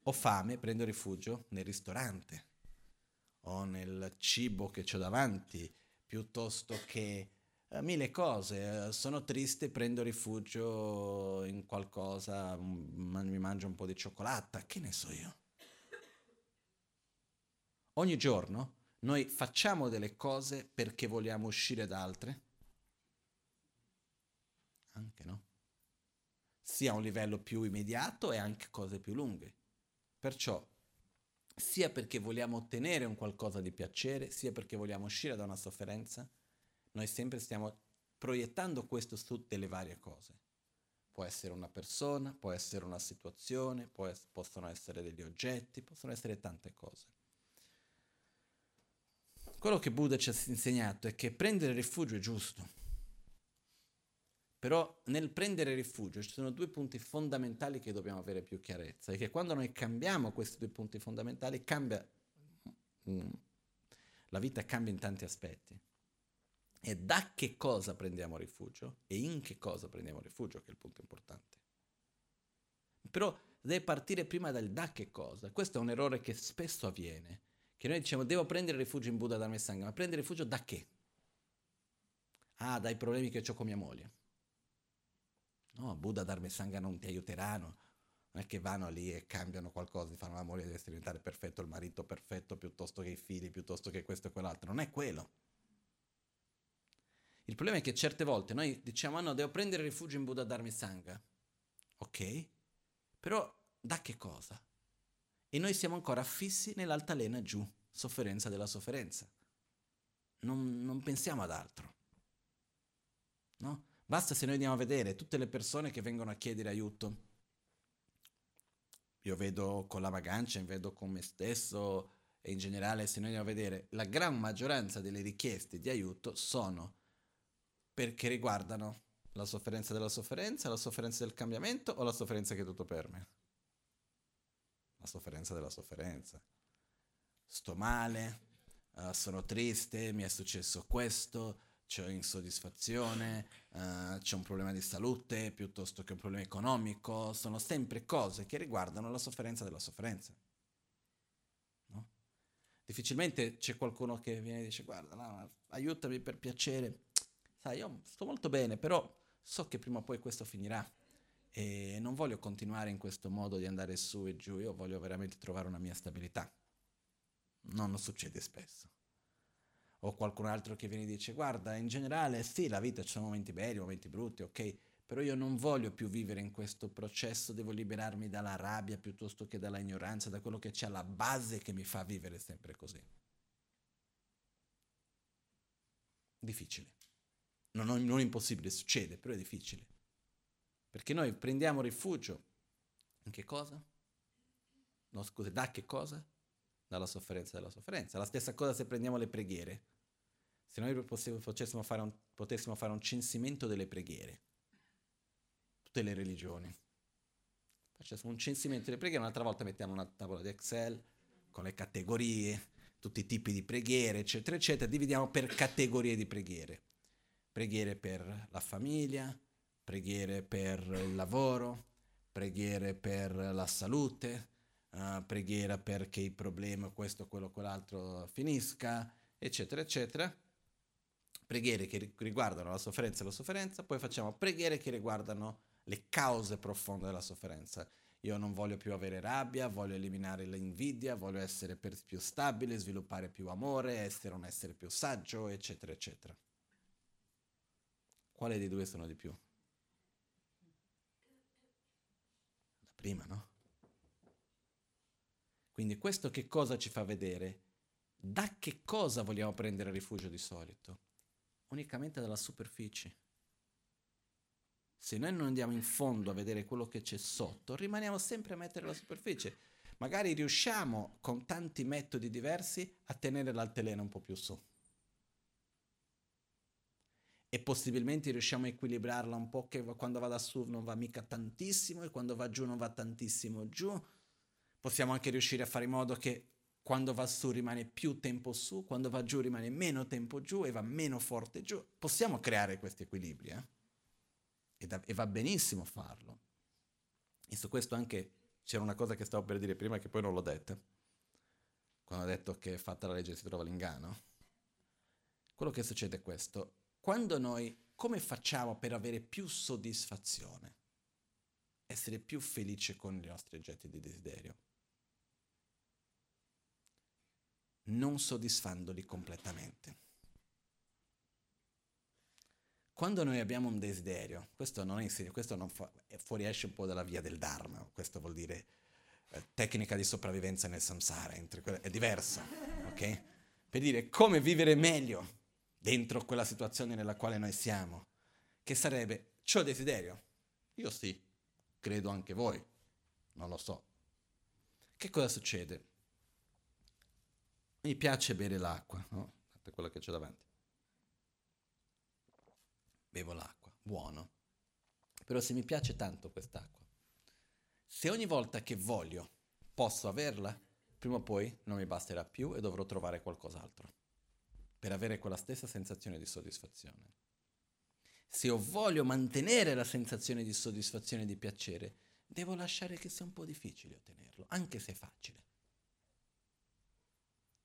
Ho fame, prendo rifugio nel ristorante o nel cibo che ho davanti, piuttosto che eh, mille cose. Sono triste, prendo rifugio in qualcosa, mi mangio un po' di cioccolata, che ne so io. Ogni giorno noi facciamo delle cose perché vogliamo uscire da altre? Anche no? Sia a un livello più immediato e anche cose più lunghe. Perciò, sia perché vogliamo ottenere un qualcosa di piacere, sia perché vogliamo uscire da una sofferenza, noi sempre stiamo proiettando questo su delle varie cose. Può essere una persona, può essere una situazione, es- possono essere degli oggetti, possono essere tante cose quello che Buddha ci ha insegnato è che prendere rifugio è giusto. Però nel prendere rifugio ci sono due punti fondamentali che dobbiamo avere più chiarezza e che quando noi cambiamo questi due punti fondamentali cambia, mm, la vita cambia in tanti aspetti. E da che cosa prendiamo rifugio e in che cosa prendiamo rifugio, che è il punto importante. Però deve partire prima dal da che cosa. Questo è un errore che spesso avviene che noi diciamo devo prendere rifugio in Buddha Dharma e Sangha, ma prendere rifugio da che? Ah, dai problemi che ho con mia moglie. No, Buddha Dharma e Sangha non ti aiuteranno. Non è che vanno lì e cambiano qualcosa, fanno la moglie deve diventare perfetto, il marito perfetto, piuttosto che i figli, piuttosto che questo e quell'altro. Non è quello. Il problema è che certe volte noi diciamo, ah no, devo prendere rifugio in Buddha Dharma e Sangha. Ok? Però da che cosa? e noi siamo ancora fissi nell'altalena giù, sofferenza della sofferenza. Non, non pensiamo ad altro. No? Basta se noi andiamo a vedere tutte le persone che vengono a chiedere aiuto. Io vedo con la vagancia, vedo con me stesso e in generale se noi andiamo a vedere la gran maggioranza delle richieste di aiuto sono perché riguardano la sofferenza della sofferenza, la sofferenza del cambiamento o la sofferenza che tutto per me la sofferenza della sofferenza. Sto male, uh, sono triste, mi è successo questo, c'è insoddisfazione, uh, c'è un problema di salute piuttosto che un problema economico, sono sempre cose che riguardano la sofferenza della sofferenza. No? Difficilmente c'è qualcuno che viene e dice guarda, no, aiutami per piacere, sai, io sto molto bene, però so che prima o poi questo finirà e non voglio continuare in questo modo di andare su e giù, io voglio veramente trovare una mia stabilità. Non succede spesso. O qualcun altro che viene e dice guarda, in generale sì, la vita ci sono momenti belli, momenti brutti, ok, però io non voglio più vivere in questo processo, devo liberarmi dalla rabbia piuttosto che dalla ignoranza, da quello che c'è alla base che mi fa vivere sempre così. Difficile. Non, non impossibile, succede, però è difficile. Perché noi prendiamo rifugio in che cosa? No, scusa, da che cosa? Dalla sofferenza della sofferenza. La stessa cosa se prendiamo le preghiere. Se noi potessimo fare un, potessimo fare un censimento delle preghiere, tutte le religioni, facessimo un censimento delle preghiere, un'altra volta mettiamo una tavola di Excel con le categorie, tutti i tipi di preghiere, eccetera, eccetera, dividiamo per categorie di preghiere. Preghiere per la famiglia, preghiere per il lavoro, preghiere per la salute, uh, preghiera perché il problema, questo, quello, quell'altro finisca, eccetera, eccetera. Preghiere che riguardano la sofferenza e la sofferenza, poi facciamo preghiere che riguardano le cause profonde della sofferenza. Io non voglio più avere rabbia, voglio eliminare l'invidia, voglio essere più stabile, sviluppare più amore, essere un essere più saggio, eccetera, eccetera. Quale dei due sono di più? La prima, no? Quindi questo che cosa ci fa vedere? Da che cosa vogliamo prendere rifugio di solito? Unicamente dalla superficie. Se noi non andiamo in fondo a vedere quello che c'è sotto, rimaniamo sempre a mettere la superficie. Magari riusciamo con tanti metodi diversi a tenere l'altelena un po' più su e possibilmente riusciamo a equilibrarla un po' che quando va da su non va mica tantissimo e quando va giù non va tantissimo giù. Possiamo anche riuscire a fare in modo che quando va su rimane più tempo su, quando va giù rimane meno tempo giù e va meno forte giù. Possiamo creare questi equilibri eh? e, da- e va benissimo farlo. E su questo anche c'era una cosa che stavo per dire prima che poi non l'ho detta. Quando ho detto che fatta la legge si trova l'ingano. Quello che succede è questo quando noi, come facciamo per avere più soddisfazione? Essere più felice con i nostri oggetti di desiderio? Non soddisfandoli completamente. Quando noi abbiamo un desiderio, questo non insegna, questo non fa, fuoriesce un po' dalla via del Dharma, questo vuol dire eh, tecnica di sopravvivenza nel samsara, è diverso, ok? Per dire come vivere meglio dentro quella situazione nella quale noi siamo, che sarebbe, c'ho desiderio? Io sì, credo anche voi, non lo so. Che cosa succede? Mi piace bere l'acqua, no? È quello che c'è davanti. Bevo l'acqua, buono. Però se mi piace tanto quest'acqua, se ogni volta che voglio posso averla, prima o poi non mi basterà più e dovrò trovare qualcos'altro per avere quella stessa sensazione di soddisfazione. Se io voglio mantenere la sensazione di soddisfazione e di piacere, devo lasciare che sia un po' difficile ottenerlo, anche se è facile.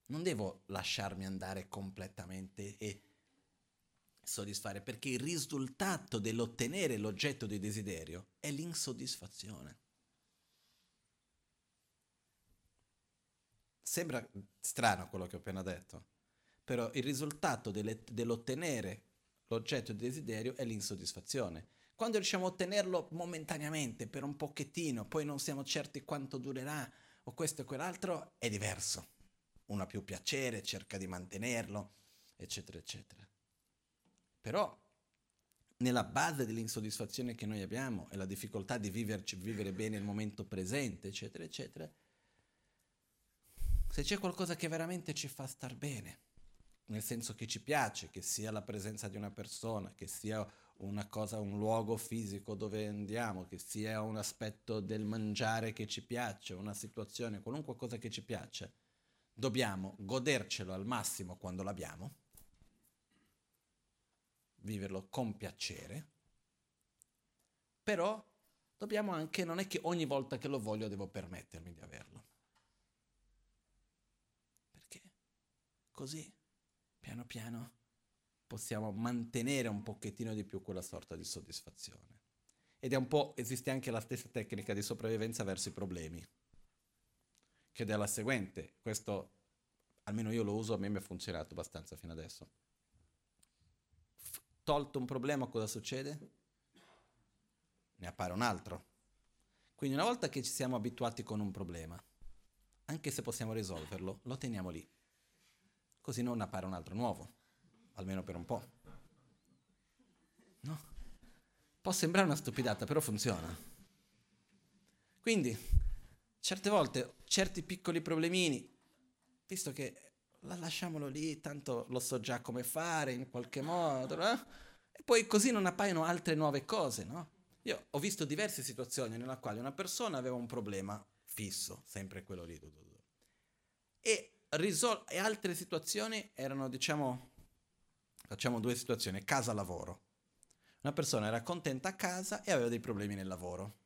Non devo lasciarmi andare completamente e soddisfare, perché il risultato dell'ottenere l'oggetto di desiderio è l'insoddisfazione. Sembra strano quello che ho appena detto, però il risultato delle, dell'ottenere l'oggetto di desiderio è l'insoddisfazione. Quando riusciamo a ottenerlo momentaneamente, per un pochettino, poi non siamo certi quanto durerà, o questo o quell'altro, è diverso. Uno ha più piacere, cerca di mantenerlo, eccetera, eccetera. Però nella base dell'insoddisfazione che noi abbiamo e la difficoltà di viverci, vivere bene il momento presente, eccetera, eccetera, se c'è qualcosa che veramente ci fa star bene, nel senso che ci piace, che sia la presenza di una persona, che sia una cosa, un luogo fisico dove andiamo, che sia un aspetto del mangiare che ci piace, una situazione, qualunque cosa che ci piace, dobbiamo godercelo al massimo quando l'abbiamo viverlo con piacere, però dobbiamo anche, non è che ogni volta che lo voglio devo permettermi di averlo. Perché così, piano piano, possiamo mantenere un pochettino di più quella sorta di soddisfazione. Ed è un po', esiste anche la stessa tecnica di sopravvivenza verso i problemi, che è la seguente, questo almeno io lo uso, a me mi ha funzionato abbastanza fino adesso. F- tolto un problema, cosa succede? Ne appare un altro. Quindi una volta che ci siamo abituati con un problema, anche se possiamo risolverlo, lo teniamo lì. Così non appare un altro nuovo almeno per un po'. No? Può sembrare una stupidata, però funziona. Quindi, certe volte, certi piccoli problemini, visto che lasciamolo lì, tanto lo so già come fare in qualche modo, no? e poi così non appaiono altre nuove cose, no? Io ho visto diverse situazioni nella quale una persona aveva un problema fisso, sempre quello lì, e, risol- e altre situazioni erano, diciamo, Facciamo due situazioni, casa-lavoro. Una persona era contenta a casa e aveva dei problemi nel lavoro.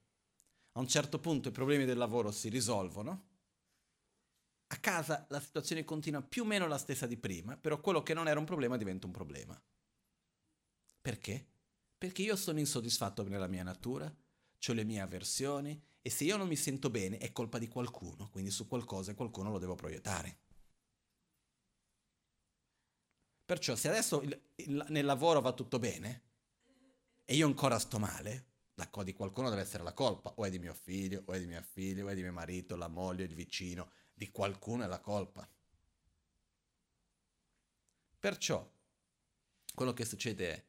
A un certo punto i problemi del lavoro si risolvono. A casa la situazione continua più o meno la stessa di prima, però quello che non era un problema diventa un problema. Perché? Perché io sono insoddisfatto nella mia natura, ho le mie avversioni e se io non mi sento bene è colpa di qualcuno, quindi su qualcosa qualcuno lo devo proiettare. Perciò se adesso il, il, nel lavoro va tutto bene e io ancora sto male, la co- di qualcuno deve essere la colpa, o è di mio figlio, o è di mia figlia, o è di mio marito, la moglie, il vicino, di qualcuno è la colpa. Perciò quello che succede è,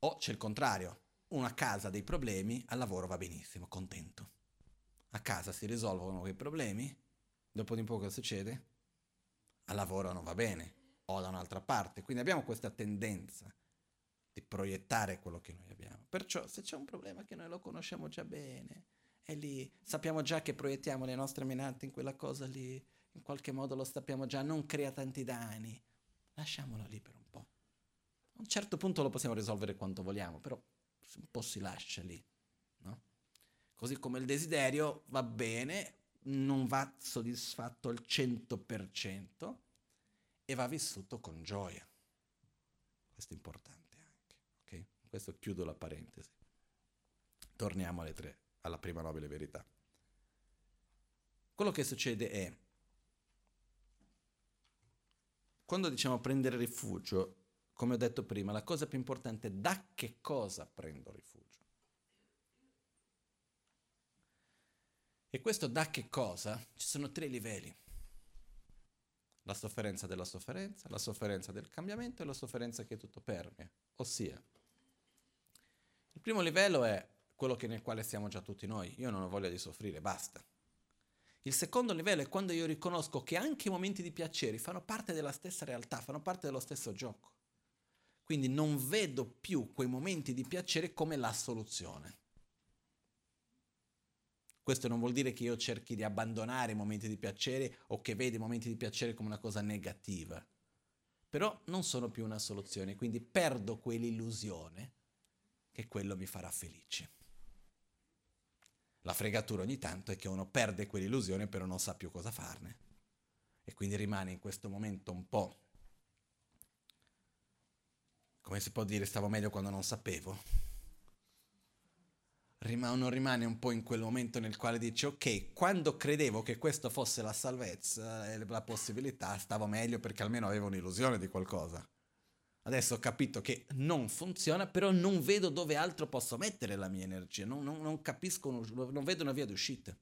o c'è il contrario, una casa dei problemi, al lavoro va benissimo, contento. A casa si risolvono quei problemi, dopo di un po' cosa succede? Al lavoro non va bene, o da un'altra parte. Quindi abbiamo questa tendenza di proiettare quello che noi abbiamo. Perciò se c'è un problema che noi lo conosciamo già bene, è lì, sappiamo già che proiettiamo le nostre menate in quella cosa lì, in qualche modo lo sappiamo già, non crea tanti danni, lasciamolo lì per un po'. A un certo punto lo possiamo risolvere quanto vogliamo, però un po' si lascia lì, no? Così come il desiderio va bene, non va soddisfatto al 100%, e va vissuto con gioia. Questo è importante? Questo chiudo la parentesi. Torniamo alle tre, alla prima nobile verità. Quello che succede è, quando diciamo prendere rifugio, come ho detto prima, la cosa più importante è da che cosa prendo rifugio. E questo da che cosa? Ci sono tre livelli la sofferenza della sofferenza, la sofferenza del cambiamento e la sofferenza che tutto permea. Ossia, il primo livello è quello nel quale siamo già tutti noi. Io non ho voglia di soffrire, basta. Il secondo livello è quando io riconosco che anche i momenti di piacere fanno parte della stessa realtà, fanno parte dello stesso gioco. Quindi non vedo più quei momenti di piacere come la soluzione. Questo non vuol dire che io cerchi di abbandonare i momenti di piacere o che vedi i momenti di piacere come una cosa negativa. Però non sono più una soluzione, quindi perdo quell'illusione che quello mi farà felice. La fregatura ogni tanto è che uno perde quell'illusione però non sa più cosa farne. E quindi rimane in questo momento un po', come si può dire, stavo meglio quando non sapevo uno rimane un po' in quel momento nel quale dice ok, quando credevo che questo fosse la salvezza la possibilità, stavo meglio perché almeno avevo un'illusione di qualcosa. Adesso ho capito che non funziona, però non vedo dove altro posso mettere la mia energia, non, non, non capisco, non vedo una via d'uscita.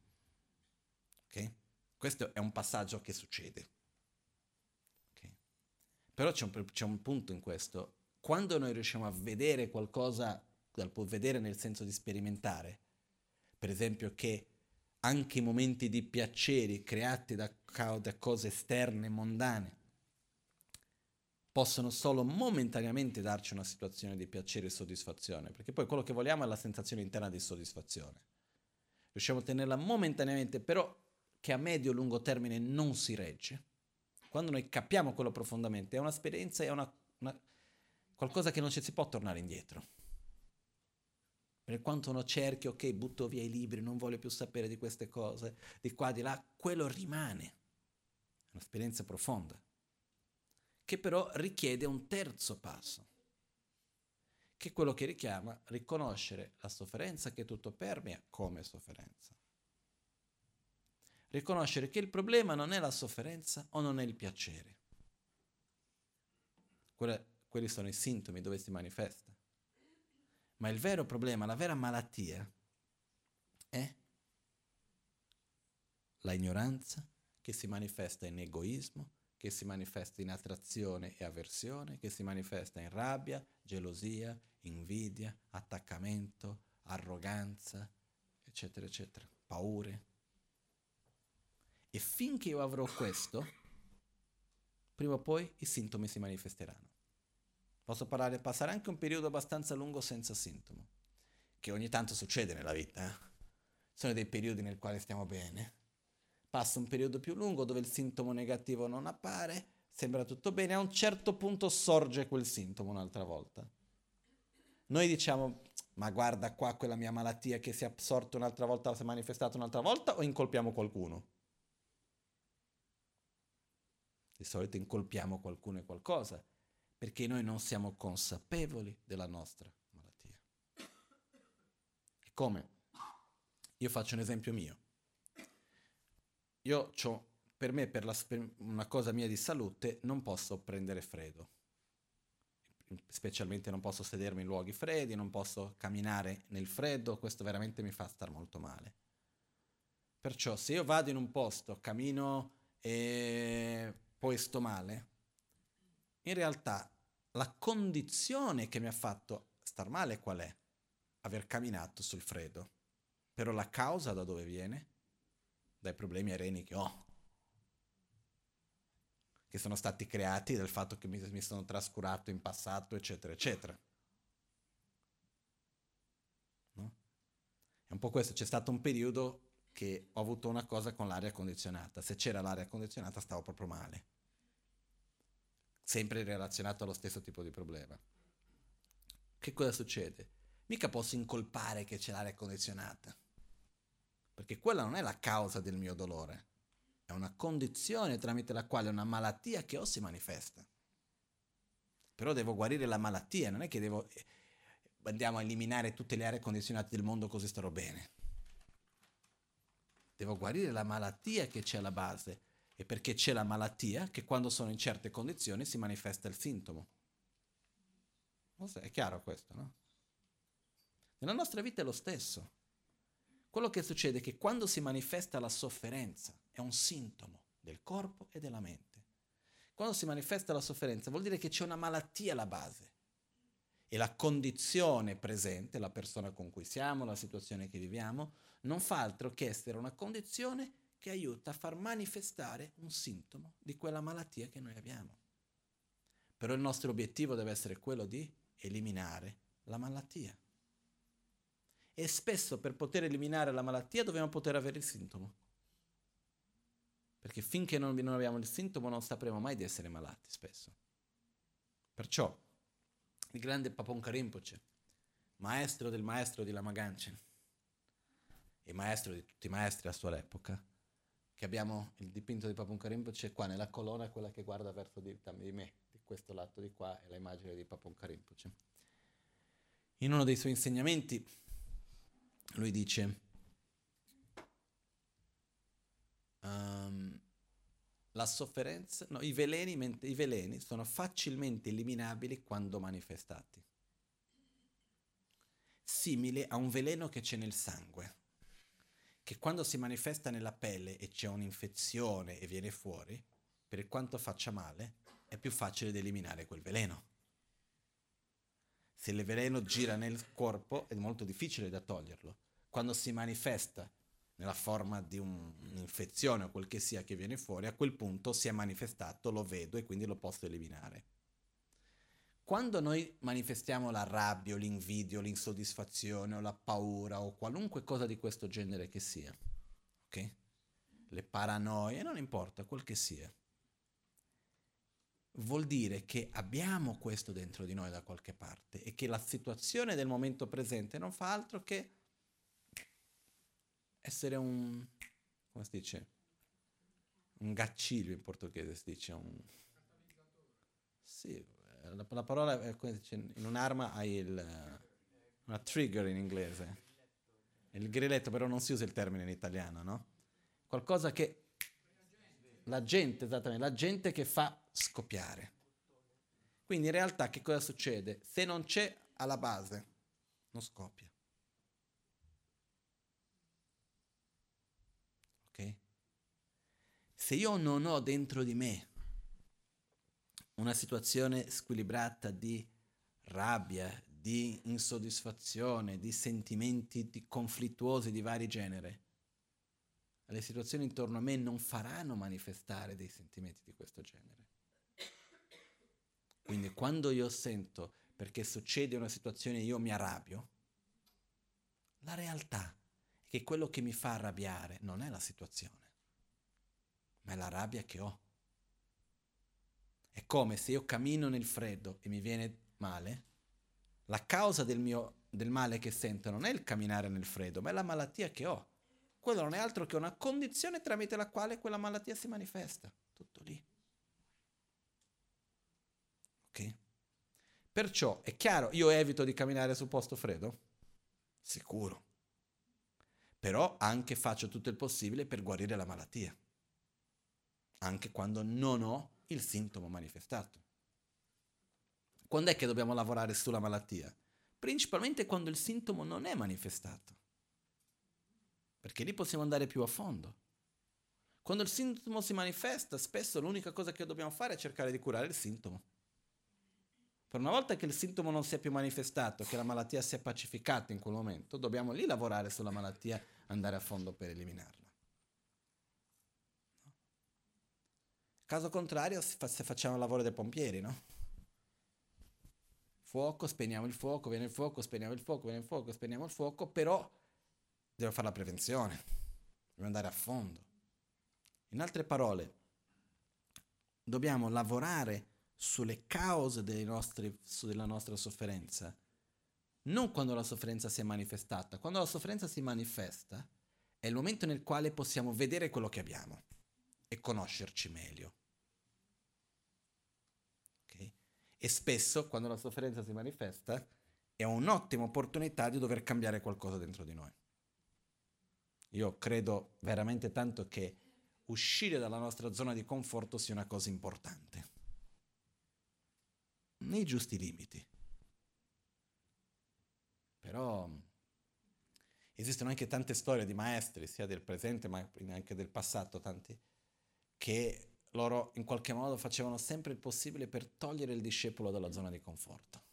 Ok? Questo è un passaggio che succede. Okay? Però c'è un, c'è un punto in questo. Quando noi riusciamo a vedere qualcosa dal può vedere nel senso di sperimentare. Per esempio che anche i momenti di piacere creati da, da cose esterne, mondane, possono solo momentaneamente darci una situazione di piacere e soddisfazione, perché poi quello che vogliamo è la sensazione interna di soddisfazione. Riusciamo a tenerla momentaneamente, però che a medio-lungo termine non si regge. Quando noi capiamo quello profondamente, è un'esperienza, è una, una qualcosa che non ci si può tornare indietro. Per quanto uno cerchi, ok, butto via i libri, non voglio più sapere di queste cose, di qua, di là, quello rimane. È un'esperienza profonda, che però richiede un terzo passo, che è quello che richiama riconoscere la sofferenza che tutto permea come sofferenza. Riconoscere che il problema non è la sofferenza o non è il piacere. Quelle, quelli sono i sintomi dove si manifesta. Ma il vero problema, la vera malattia è la ignoranza che si manifesta in egoismo, che si manifesta in attrazione e avversione, che si manifesta in rabbia, gelosia, invidia, attaccamento, arroganza, eccetera, eccetera, paure. E finché io avrò questo, prima o poi i sintomi si manifesteranno. Posso parlare, passare anche un periodo abbastanza lungo senza sintomo, che ogni tanto succede nella vita. Eh? Sono dei periodi nel quali stiamo bene. Passa un periodo più lungo dove il sintomo negativo non appare, sembra tutto bene, a un certo punto sorge quel sintomo un'altra volta. Noi diciamo, ma guarda qua quella mia malattia che si è assorta un'altra volta, si è manifestata un'altra volta, o incolpiamo qualcuno? Di solito incolpiamo qualcuno e qualcosa perché noi non siamo consapevoli della nostra malattia. E come? Io faccio un esempio mio. Io ho, per me, per, la, per una cosa mia di salute, non posso prendere freddo. Specialmente non posso sedermi in luoghi freddi, non posso camminare nel freddo, questo veramente mi fa star molto male. Perciò se io vado in un posto, cammino e poi sto male, in realtà la condizione che mi ha fatto star male qual è? Aver camminato sul freddo. Però la causa da dove viene? Dai problemi areni che ho. Che sono stati creati dal fatto che mi, mi sono trascurato in passato, eccetera, eccetera. No? È un po' questo, c'è stato un periodo che ho avuto una cosa con l'aria condizionata. Se c'era l'aria condizionata stavo proprio male sempre relazionato allo stesso tipo di problema. Che cosa succede? Mica posso incolpare che c'è l'aria condizionata, perché quella non è la causa del mio dolore, è una condizione tramite la quale una malattia che ho si manifesta. Però devo guarire la malattia, non è che devo eh, andiamo a eliminare tutte le aree condizionate del mondo così starò bene. Devo guarire la malattia che c'è alla base e perché c'è la malattia che quando sono in certe condizioni si manifesta il sintomo. È chiaro questo, no? Nella nostra vita è lo stesso. Quello che succede è che quando si manifesta la sofferenza è un sintomo del corpo e della mente. Quando si manifesta la sofferenza vuol dire che c'è una malattia alla base e la condizione presente, la persona con cui siamo, la situazione che viviamo, non fa altro che essere una condizione che aiuta a far manifestare un sintomo di quella malattia che noi abbiamo. Però il nostro obiettivo deve essere quello di eliminare la malattia. E spesso per poter eliminare la malattia dobbiamo poter avere il sintomo. Perché finché non, abbiamo il sintomo non sapremo mai di essere malati, spesso. Perciò il grande Papon Rinpoche, maestro del maestro di Lama Ganchen e maestro di tutti i maestri a sua epoca, che abbiamo il dipinto di Papunka Rinpoche qua nella colonna, quella che guarda verso di, di, me, di questo lato di qua è l'immagine di Papunka Rinpoche. In uno dei suoi insegnamenti lui dice um, la sofferenza, no, i veleni, i veleni sono facilmente eliminabili quando manifestati, simile a un veleno che c'è nel sangue che quando si manifesta nella pelle e c'è un'infezione e viene fuori, per quanto faccia male, è più facile da eliminare quel veleno. Se il veleno gira nel corpo è molto difficile da toglierlo. Quando si manifesta nella forma di un, un'infezione o quel che sia che viene fuori, a quel punto si è manifestato, lo vedo e quindi lo posso eliminare. Quando noi manifestiamo la rabbia o l'invidio, l'insoddisfazione o la paura o qualunque cosa di questo genere che sia, ok? Le paranoie, non importa quel che sia. Vuol dire che abbiamo questo dentro di noi da qualche parte e che la situazione del momento presente non fa altro che essere un, come si dice, un gacciglio in portoghese si dice, un... Sì, la, la parola è in un'arma hai il, una trigger in inglese, il grilletto però non si usa il termine in italiano, no? Qualcosa che la gente, esattamente, la gente che fa scoppiare. Quindi in realtà che cosa succede? Se non c'è alla base, non scoppia. Ok? Se io non ho dentro di me una situazione squilibrata di rabbia, di insoddisfazione, di sentimenti di conflittuosi di vari generi, le situazioni intorno a me non faranno manifestare dei sentimenti di questo genere. Quindi quando io sento perché succede una situazione e io mi arrabbio, la realtà è che quello che mi fa arrabbiare non è la situazione, ma è la rabbia che ho. È come se io cammino nel freddo e mi viene male, la causa del, mio, del male che sento non è il camminare nel freddo, ma è la malattia che ho quello non è altro che una condizione tramite la quale quella malattia si manifesta. Tutto lì. Ok? Perciò è chiaro, io evito di camminare sul posto freddo? Sicuro. Però anche faccio tutto il possibile per guarire la malattia. Anche quando non ho il sintomo manifestato. Quando è che dobbiamo lavorare sulla malattia? Principalmente quando il sintomo non è manifestato perché lì possiamo andare più a fondo. Quando il sintomo si manifesta, spesso l'unica cosa che dobbiamo fare è cercare di curare il sintomo. Per una volta che il sintomo non si è più manifestato, che la malattia si è pacificata in quel momento, dobbiamo lì lavorare sulla malattia, andare a fondo per eliminarla. Caso contrario, se facciamo il lavoro dei pompieri, no? Fuoco, spegniamo il fuoco, viene il fuoco, spegniamo il fuoco, viene il fuoco, spegniamo il fuoco, però Dobbiamo fare la prevenzione, dobbiamo andare a fondo. In altre parole, dobbiamo lavorare sulle cause nostri, della nostra sofferenza, non quando la sofferenza si è manifestata. Quando la sofferenza si manifesta è il momento nel quale possiamo vedere quello che abbiamo e conoscerci meglio. Okay? E spesso, quando la sofferenza si manifesta, è un'ottima opportunità di dover cambiare qualcosa dentro di noi. Io credo veramente tanto che uscire dalla nostra zona di conforto sia una cosa importante, nei giusti limiti. Però esistono anche tante storie di maestri, sia del presente ma anche del passato, tanti, che loro in qualche modo facevano sempre il possibile per togliere il discepolo dalla zona di conforto.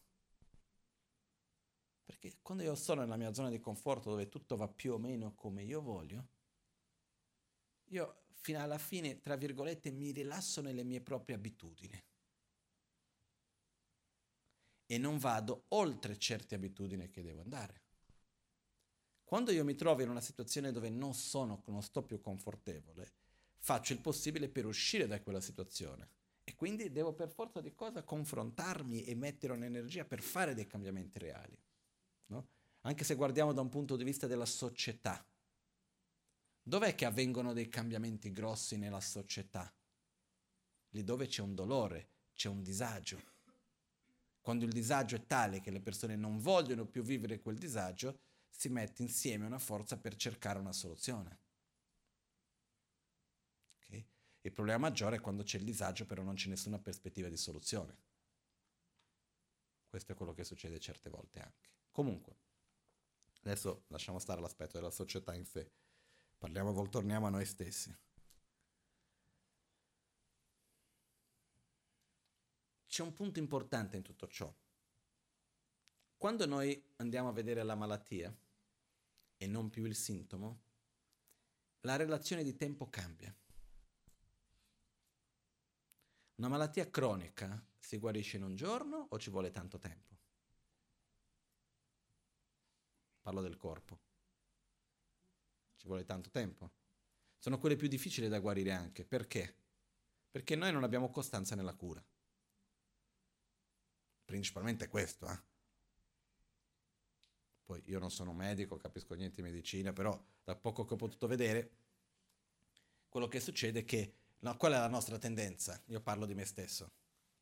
Perché quando io sono nella mia zona di conforto dove tutto va più o meno come io voglio, io fino alla fine, tra virgolette, mi rilasso nelle mie proprie abitudini. E non vado oltre certe abitudini che devo andare. Quando io mi trovo in una situazione dove non sono, non sto più confortevole, faccio il possibile per uscire da quella situazione. E quindi devo per forza di cosa confrontarmi e mettere un'energia per fare dei cambiamenti reali? Anche se guardiamo da un punto di vista della società. Dov'è che avvengono dei cambiamenti grossi nella società? Lì dove c'è un dolore, c'è un disagio. Quando il disagio è tale che le persone non vogliono più vivere quel disagio, si mette insieme una forza per cercare una soluzione. Okay? Il problema maggiore è quando c'è il disagio però non c'è nessuna prospettiva di soluzione. Questo è quello che succede certe volte anche. Comunque, adesso lasciamo stare l'aspetto della società in sé, parliamo, torniamo a noi stessi. C'è un punto importante in tutto ciò. Quando noi andiamo a vedere la malattia e non più il sintomo, la relazione di tempo cambia. Una malattia cronica si guarisce in un giorno o ci vuole tanto tempo? Parlo del corpo. Ci vuole tanto tempo. Sono quelle più difficili da guarire anche. Perché? Perché noi non abbiamo costanza nella cura. principalmente questo. Eh. Poi io non sono medico, capisco niente di medicina, però da poco che ho potuto vedere, quello che succede è che, no, qual è la nostra tendenza? Io parlo di me stesso.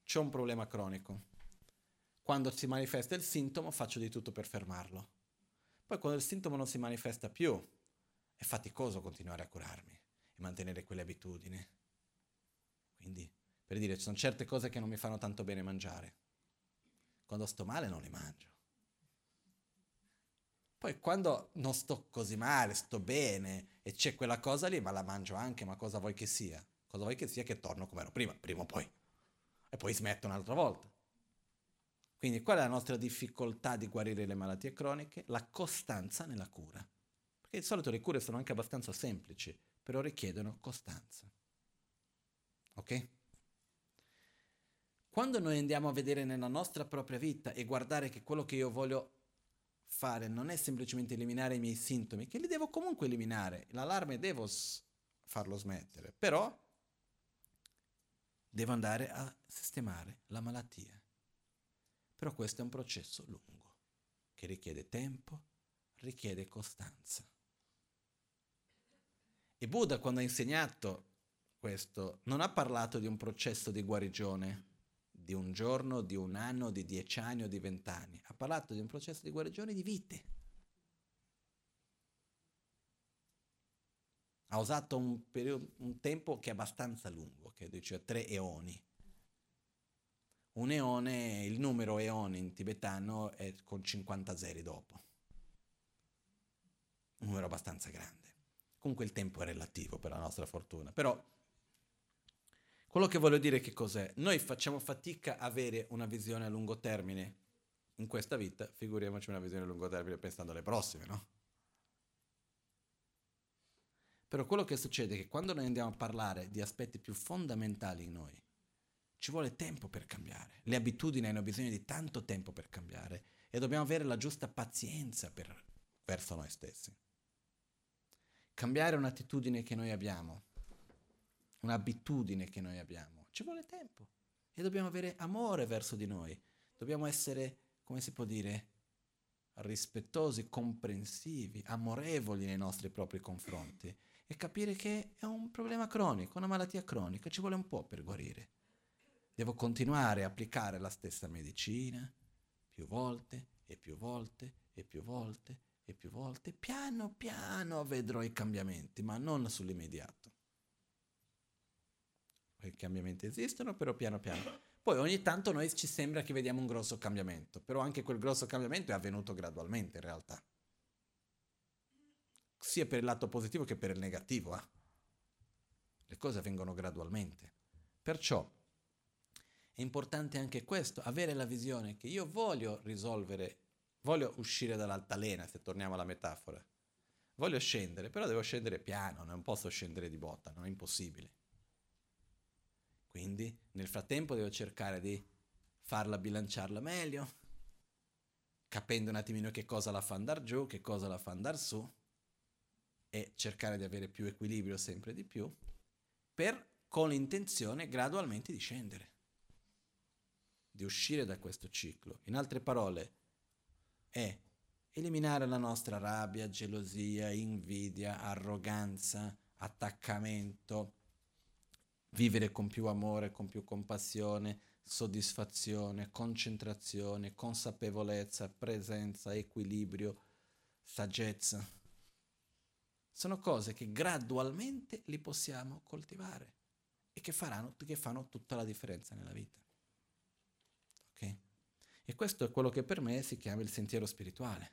C'è un problema cronico. Quando si manifesta il sintomo faccio di tutto per fermarlo. Poi quando il sintomo non si manifesta più, è faticoso continuare a curarmi e mantenere quelle abitudini. Quindi, per dire, ci sono certe cose che non mi fanno tanto bene mangiare. Quando sto male non le mangio. Poi quando non sto così male, sto bene e c'è quella cosa lì, ma la mangio anche, ma cosa vuoi che sia? Cosa vuoi che sia che torno come ero prima, prima o poi. E poi smetto un'altra volta. Quindi qual è la nostra difficoltà di guarire le malattie croniche? La costanza nella cura. Perché di solito le cure sono anche abbastanza semplici, però richiedono costanza. Ok? Quando noi andiamo a vedere nella nostra propria vita e guardare che quello che io voglio fare non è semplicemente eliminare i miei sintomi, che li devo comunque eliminare, l'allarme devo s- farlo smettere, però devo andare a sistemare la malattia. Però questo è un processo lungo, che richiede tempo, richiede costanza. E Buddha quando ha insegnato questo non ha parlato di un processo di guarigione, di un giorno, di un anno, di dieci anni o di vent'anni. Ha parlato di un processo di guarigione di vite. Ha usato un, periodo, un tempo che è abbastanza lungo, che dice tre eoni. Un eone, il numero eone in tibetano è con 50 zeri dopo. Un numero abbastanza grande. Comunque il tempo è relativo per la nostra fortuna, però quello che voglio dire che cos'è? Noi facciamo fatica a avere una visione a lungo termine in questa vita, figuriamoci una visione a lungo termine pensando alle prossime, no? Però quello che succede è che quando noi andiamo a parlare di aspetti più fondamentali in noi, ci vuole tempo per cambiare. Le abitudini hanno bisogno di tanto tempo per cambiare e dobbiamo avere la giusta pazienza per, verso noi stessi. Cambiare un'attitudine che noi abbiamo un'abitudine che noi abbiamo. Ci vuole tempo e dobbiamo avere amore verso di noi. Dobbiamo essere, come si può dire, rispettosi, comprensivi, amorevoli nei nostri propri confronti e capire che è un problema cronico, una malattia cronica, ci vuole un po' per guarire. Devo continuare a applicare la stessa medicina più volte e più volte e più volte e più volte. Piano piano vedrò i cambiamenti, ma non sull'immediato i cambiamenti esistono, però piano piano. Poi ogni tanto noi ci sembra che vediamo un grosso cambiamento, però anche quel grosso cambiamento è avvenuto gradualmente in realtà. Sia per il lato positivo che per il negativo. Eh? Le cose avvengono gradualmente. Perciò importante anche questo, avere la visione che io voglio risolvere, voglio uscire dall'altalena, se torniamo alla metafora. Voglio scendere, però devo scendere piano, non posso scendere di botta, non è impossibile. Quindi nel frattempo devo cercare di farla bilanciarla meglio, capendo un attimino che cosa la fa andare giù, che cosa la fa andare su e cercare di avere più equilibrio sempre di più per con l'intenzione gradualmente di scendere, di uscire da questo ciclo. In altre parole, è eliminare la nostra rabbia, gelosia, invidia, arroganza, attaccamento, vivere con più amore, con più compassione, soddisfazione, concentrazione, consapevolezza, presenza, equilibrio, saggezza. Sono cose che gradualmente li possiamo coltivare e che, faranno, che fanno tutta la differenza nella vita. E questo è quello che per me si chiama il sentiero spirituale.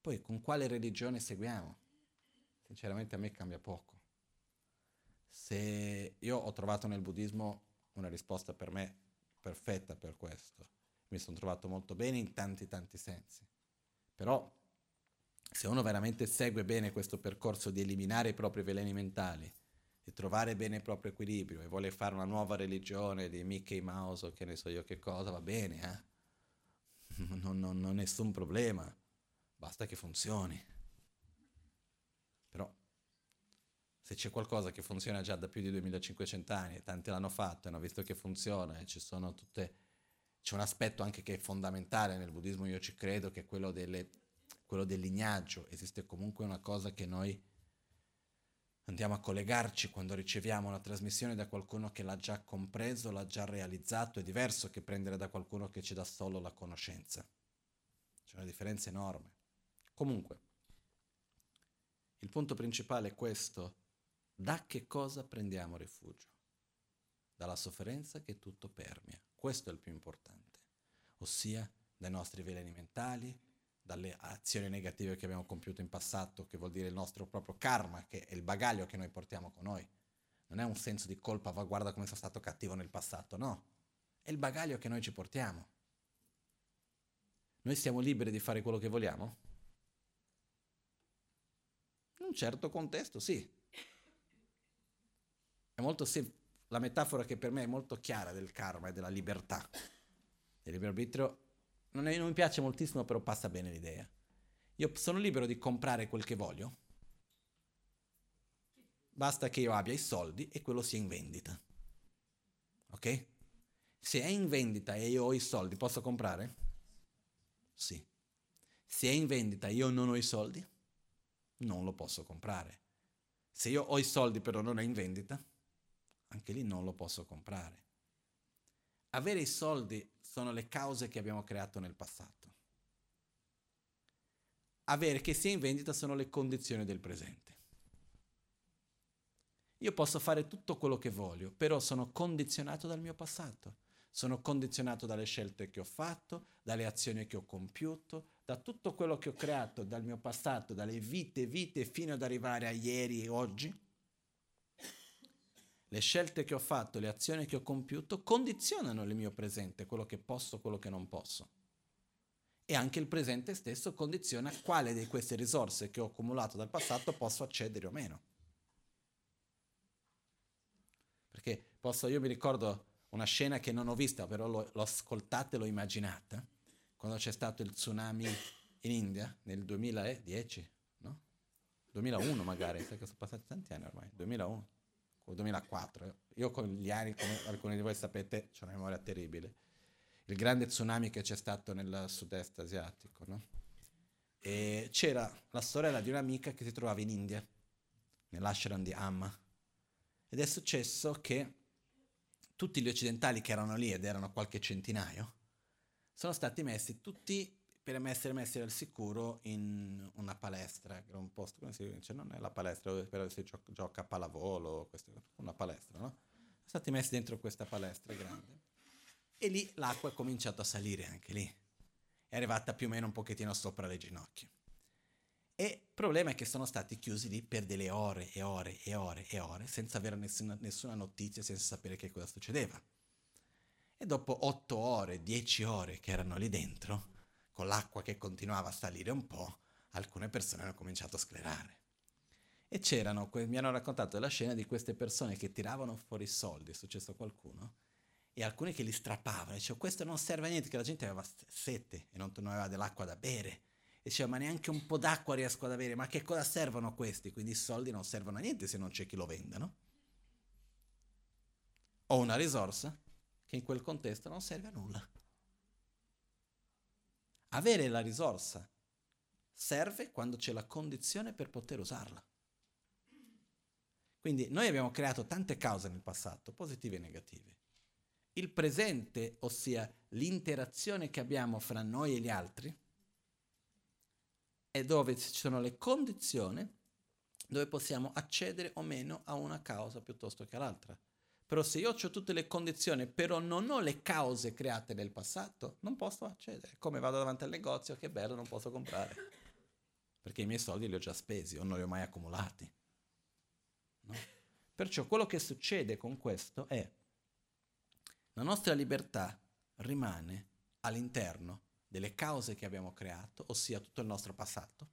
Poi con quale religione seguiamo? Sinceramente a me cambia poco se io ho trovato nel buddismo una risposta per me perfetta per questo, mi sono trovato molto bene in tanti tanti sensi, però se uno veramente segue bene questo percorso di eliminare i propri veleni mentali, di trovare bene il proprio equilibrio e vuole fare una nuova religione di Mickey Mouse o che ne so io che cosa, va bene, eh? non, non, non nessun problema, basta che funzioni. Però se c'è qualcosa che funziona già da più di 2500 anni, tanti l'hanno fatto, hanno visto che funziona e ci sono tutte c'è un aspetto anche che è fondamentale nel buddismo, io ci credo, che è quello, delle, quello del lignaggio. Esiste comunque una cosa che noi andiamo a collegarci quando riceviamo una trasmissione da qualcuno che l'ha già compreso, l'ha già realizzato, è diverso che prendere da qualcuno che ci dà solo la conoscenza. C'è una differenza enorme. Comunque, il punto principale è questo. Da che cosa prendiamo rifugio? Dalla sofferenza che tutto permea. Questo è il più importante. Ossia dai nostri veleni mentali, dalle azioni negative che abbiamo compiuto in passato, che vuol dire il nostro proprio karma, che è il bagaglio che noi portiamo con noi. Non è un senso di colpa, va guarda come sono stato cattivo nel passato, no. È il bagaglio che noi ci portiamo. Noi siamo liberi di fare quello che vogliamo? In un certo contesto, sì. È molto semplice. La metafora che per me è molto chiara del karma e della libertà, del libero arbitrio, non, è, non mi piace moltissimo, però passa bene l'idea. Io sono libero di comprare quel che voglio, basta che io abbia i soldi e quello sia in vendita. Ok? Se è in vendita e io ho i soldi, posso comprare? Sì. Se è in vendita e io non ho i soldi, non lo posso comprare. Se io ho i soldi però non è in vendita, anche lì non lo posso comprare. Avere i soldi sono le cause che abbiamo creato nel passato. Avere che sia in vendita sono le condizioni del presente. Io posso fare tutto quello che voglio, però sono condizionato dal mio passato. Sono condizionato dalle scelte che ho fatto, dalle azioni che ho compiuto, da tutto quello che ho creato dal mio passato, dalle vite, vite, fino ad arrivare a ieri e oggi le scelte che ho fatto, le azioni che ho compiuto condizionano il mio presente, quello che posso, quello che non posso. E anche il presente stesso condiziona quale di queste risorse che ho accumulato dal passato posso accedere o meno. Perché posso, io mi ricordo una scena che non ho vista, però l'ho, l'ho ascoltata e l'ho immaginata, quando c'è stato il tsunami in India nel 2010, no? 2001 magari, sai che sono passati tanti anni ormai, 2001 o 2004. Io con gli anni, come alcuni di voi sapete, ho una memoria terribile. Il grande tsunami che c'è stato nel sud-est asiatico, no? E c'era la sorella di un'amica che si trovava in India, nell'ashram di Amma. Ed è successo che tutti gli occidentali che erano lì, ed erano qualche centinaio, sono stati messi tutti per essere messi al sicuro in una palestra, che era un posto, come si dice, non è la palestra dove si gioca, gioca a pallavolo, una palestra, no? Sono stati messi dentro questa palestra grande. E lì l'acqua è cominciata a salire anche lì. È arrivata più o meno un pochettino sopra le ginocchia. E il problema è che sono stati chiusi lì per delle ore e ore e ore e ore, senza avere nessuna, nessuna notizia, senza sapere che cosa succedeva. E dopo otto ore, dieci ore che erano lì dentro, con l'acqua che continuava a salire un po', alcune persone hanno cominciato a sclerare. E c'erano, mi hanno raccontato la scena di queste persone che tiravano fuori i soldi, è successo a qualcuno, e alcuni che li strappavano, dicevano questo non serve a niente, che la gente aveva sete e non, non aveva dell'acqua da bere. E diceva ma neanche un po' d'acqua riesco ad avere, ma che cosa servono questi? Quindi i soldi non servono a niente se non c'è chi lo venda, no? Ho una risorsa che in quel contesto non serve a nulla. Avere la risorsa serve quando c'è la condizione per poter usarla. Quindi noi abbiamo creato tante cause nel passato, positive e negative. Il presente, ossia l'interazione che abbiamo fra noi e gli altri, è dove ci sono le condizioni dove possiamo accedere o meno a una causa piuttosto che all'altra. Però se io ho tutte le condizioni, però non ho le cause create nel passato, non posso accedere. Come vado davanti al negozio, che bello, non posso comprare. Perché i miei soldi li ho già spesi o non li ho mai accumulati. No? Perciò quello che succede con questo è la nostra libertà rimane all'interno delle cause che abbiamo creato, ossia tutto il nostro passato,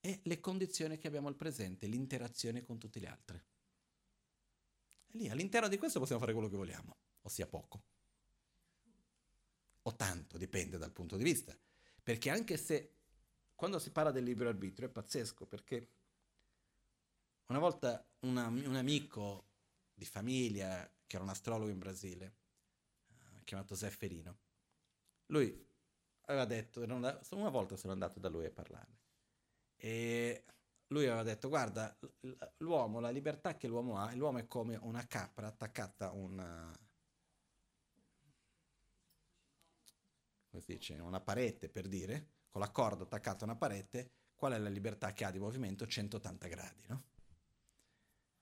e le condizioni che abbiamo al presente, l'interazione con tutti gli altri lì all'interno di questo possiamo fare quello che vogliamo, ossia poco. O tanto, dipende dal punto di vista. Perché anche se quando si parla del libero arbitrio è pazzesco, perché una volta una, un amico di famiglia, che era un astrologo in Brasile, chiamato Zefferino. Lui aveva detto, una volta sono andato da lui a parlarne, e lui aveva detto, guarda, l'uomo, la libertà che l'uomo ha, l'uomo è come una capra attaccata a una, come si dice, una parete, per dire, con la corda attaccata a una parete, qual è la libertà che ha di movimento? 180 gradi, no?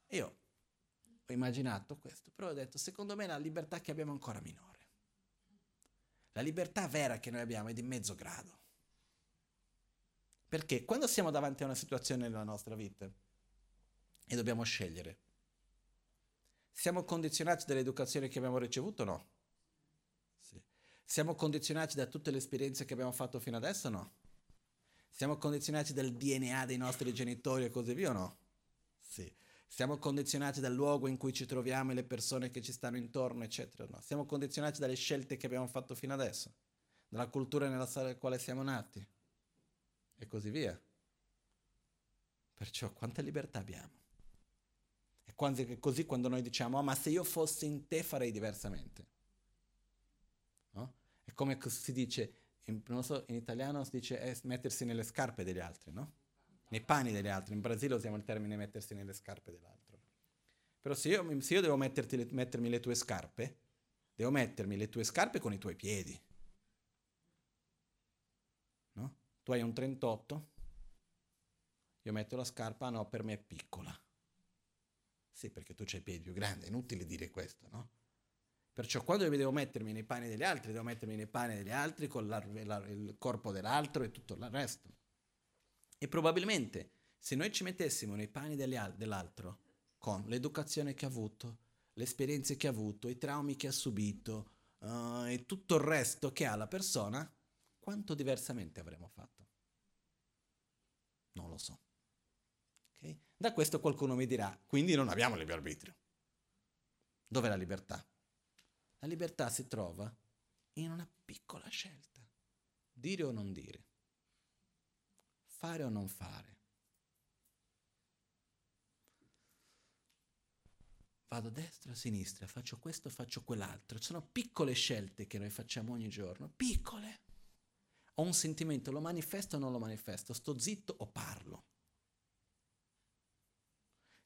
Io ho immaginato questo, però ho detto, secondo me la libertà che abbiamo è ancora minore. La libertà vera che noi abbiamo è di mezzo grado. Perché quando siamo davanti a una situazione nella nostra vita e dobbiamo scegliere, siamo condizionati dall'educazione che abbiamo ricevuto o no? Sì. Siamo condizionati da tutte le esperienze che abbiamo fatto fino adesso o no? Siamo condizionati dal DNA dei nostri genitori e così via o no? Sì. Siamo condizionati dal luogo in cui ci troviamo e le persone che ci stanno intorno, eccetera. No? Siamo condizionati dalle scelte che abbiamo fatto fino adesso, dalla cultura nella quale siamo nati e così via. Perciò quanta libertà abbiamo? È quasi così quando noi diciamo, oh, ma se io fossi in te farei diversamente. No? È come si dice, in, so, in italiano si dice è mettersi nelle scarpe degli altri, no? nei panni degli altri. In Brasile usiamo il termine mettersi nelle scarpe dell'altro. Però se io, se io devo le, mettermi le tue scarpe, devo mettermi le tue scarpe con i tuoi piedi. No? Tu hai un 38, io metto la scarpa, no, per me è piccola. Sì, perché tu hai i piedi più grandi, è inutile dire questo, no? Perciò quando io devo mettermi nei panni degli altri, devo mettermi nei panni degli altri con la, la, il corpo dell'altro e tutto il resto. E probabilmente se noi ci mettessimo nei panni al- dell'altro, con l'educazione che ha avuto, le esperienze che ha avuto, i traumi che ha subito uh, e tutto il resto che ha la persona, quanto diversamente avremmo fatto? Non lo so. Okay? Da questo qualcuno mi dirà, quindi non abbiamo libero arbitrio. Dov'è la libertà? La libertà si trova in una piccola scelta. Dire o non dire fare o non fare. Vado a destra, a sinistra, faccio questo, faccio quell'altro. Sono piccole scelte che noi facciamo ogni giorno, piccole. Ho un sentimento, lo manifesto o non lo manifesto, sto zitto o parlo.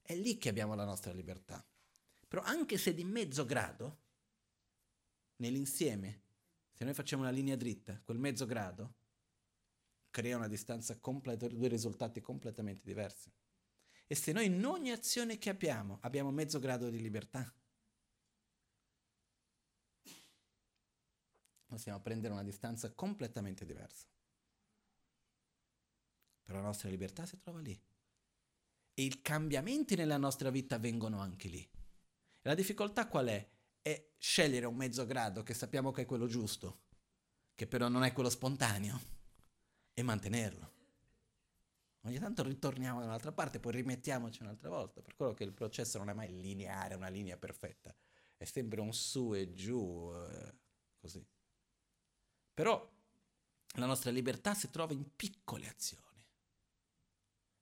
È lì che abbiamo la nostra libertà. Però anche se di mezzo grado, nell'insieme, se noi facciamo una linea dritta, quel mezzo grado, crea una distanza completa, due risultati completamente diversi. E se noi in ogni azione che abbiamo abbiamo mezzo grado di libertà, possiamo prendere una distanza completamente diversa. Però la nostra libertà si trova lì. E i cambiamenti nella nostra vita avvengono anche lì. E la difficoltà qual è? È scegliere un mezzo grado che sappiamo che è quello giusto, che però non è quello spontaneo e mantenerlo. Ogni tanto ritorniamo da un'altra parte, poi rimettiamoci un'altra volta, per quello che il processo non è mai lineare, una linea perfetta, è sempre un su e giù, eh, così. Però la nostra libertà si trova in piccole azioni.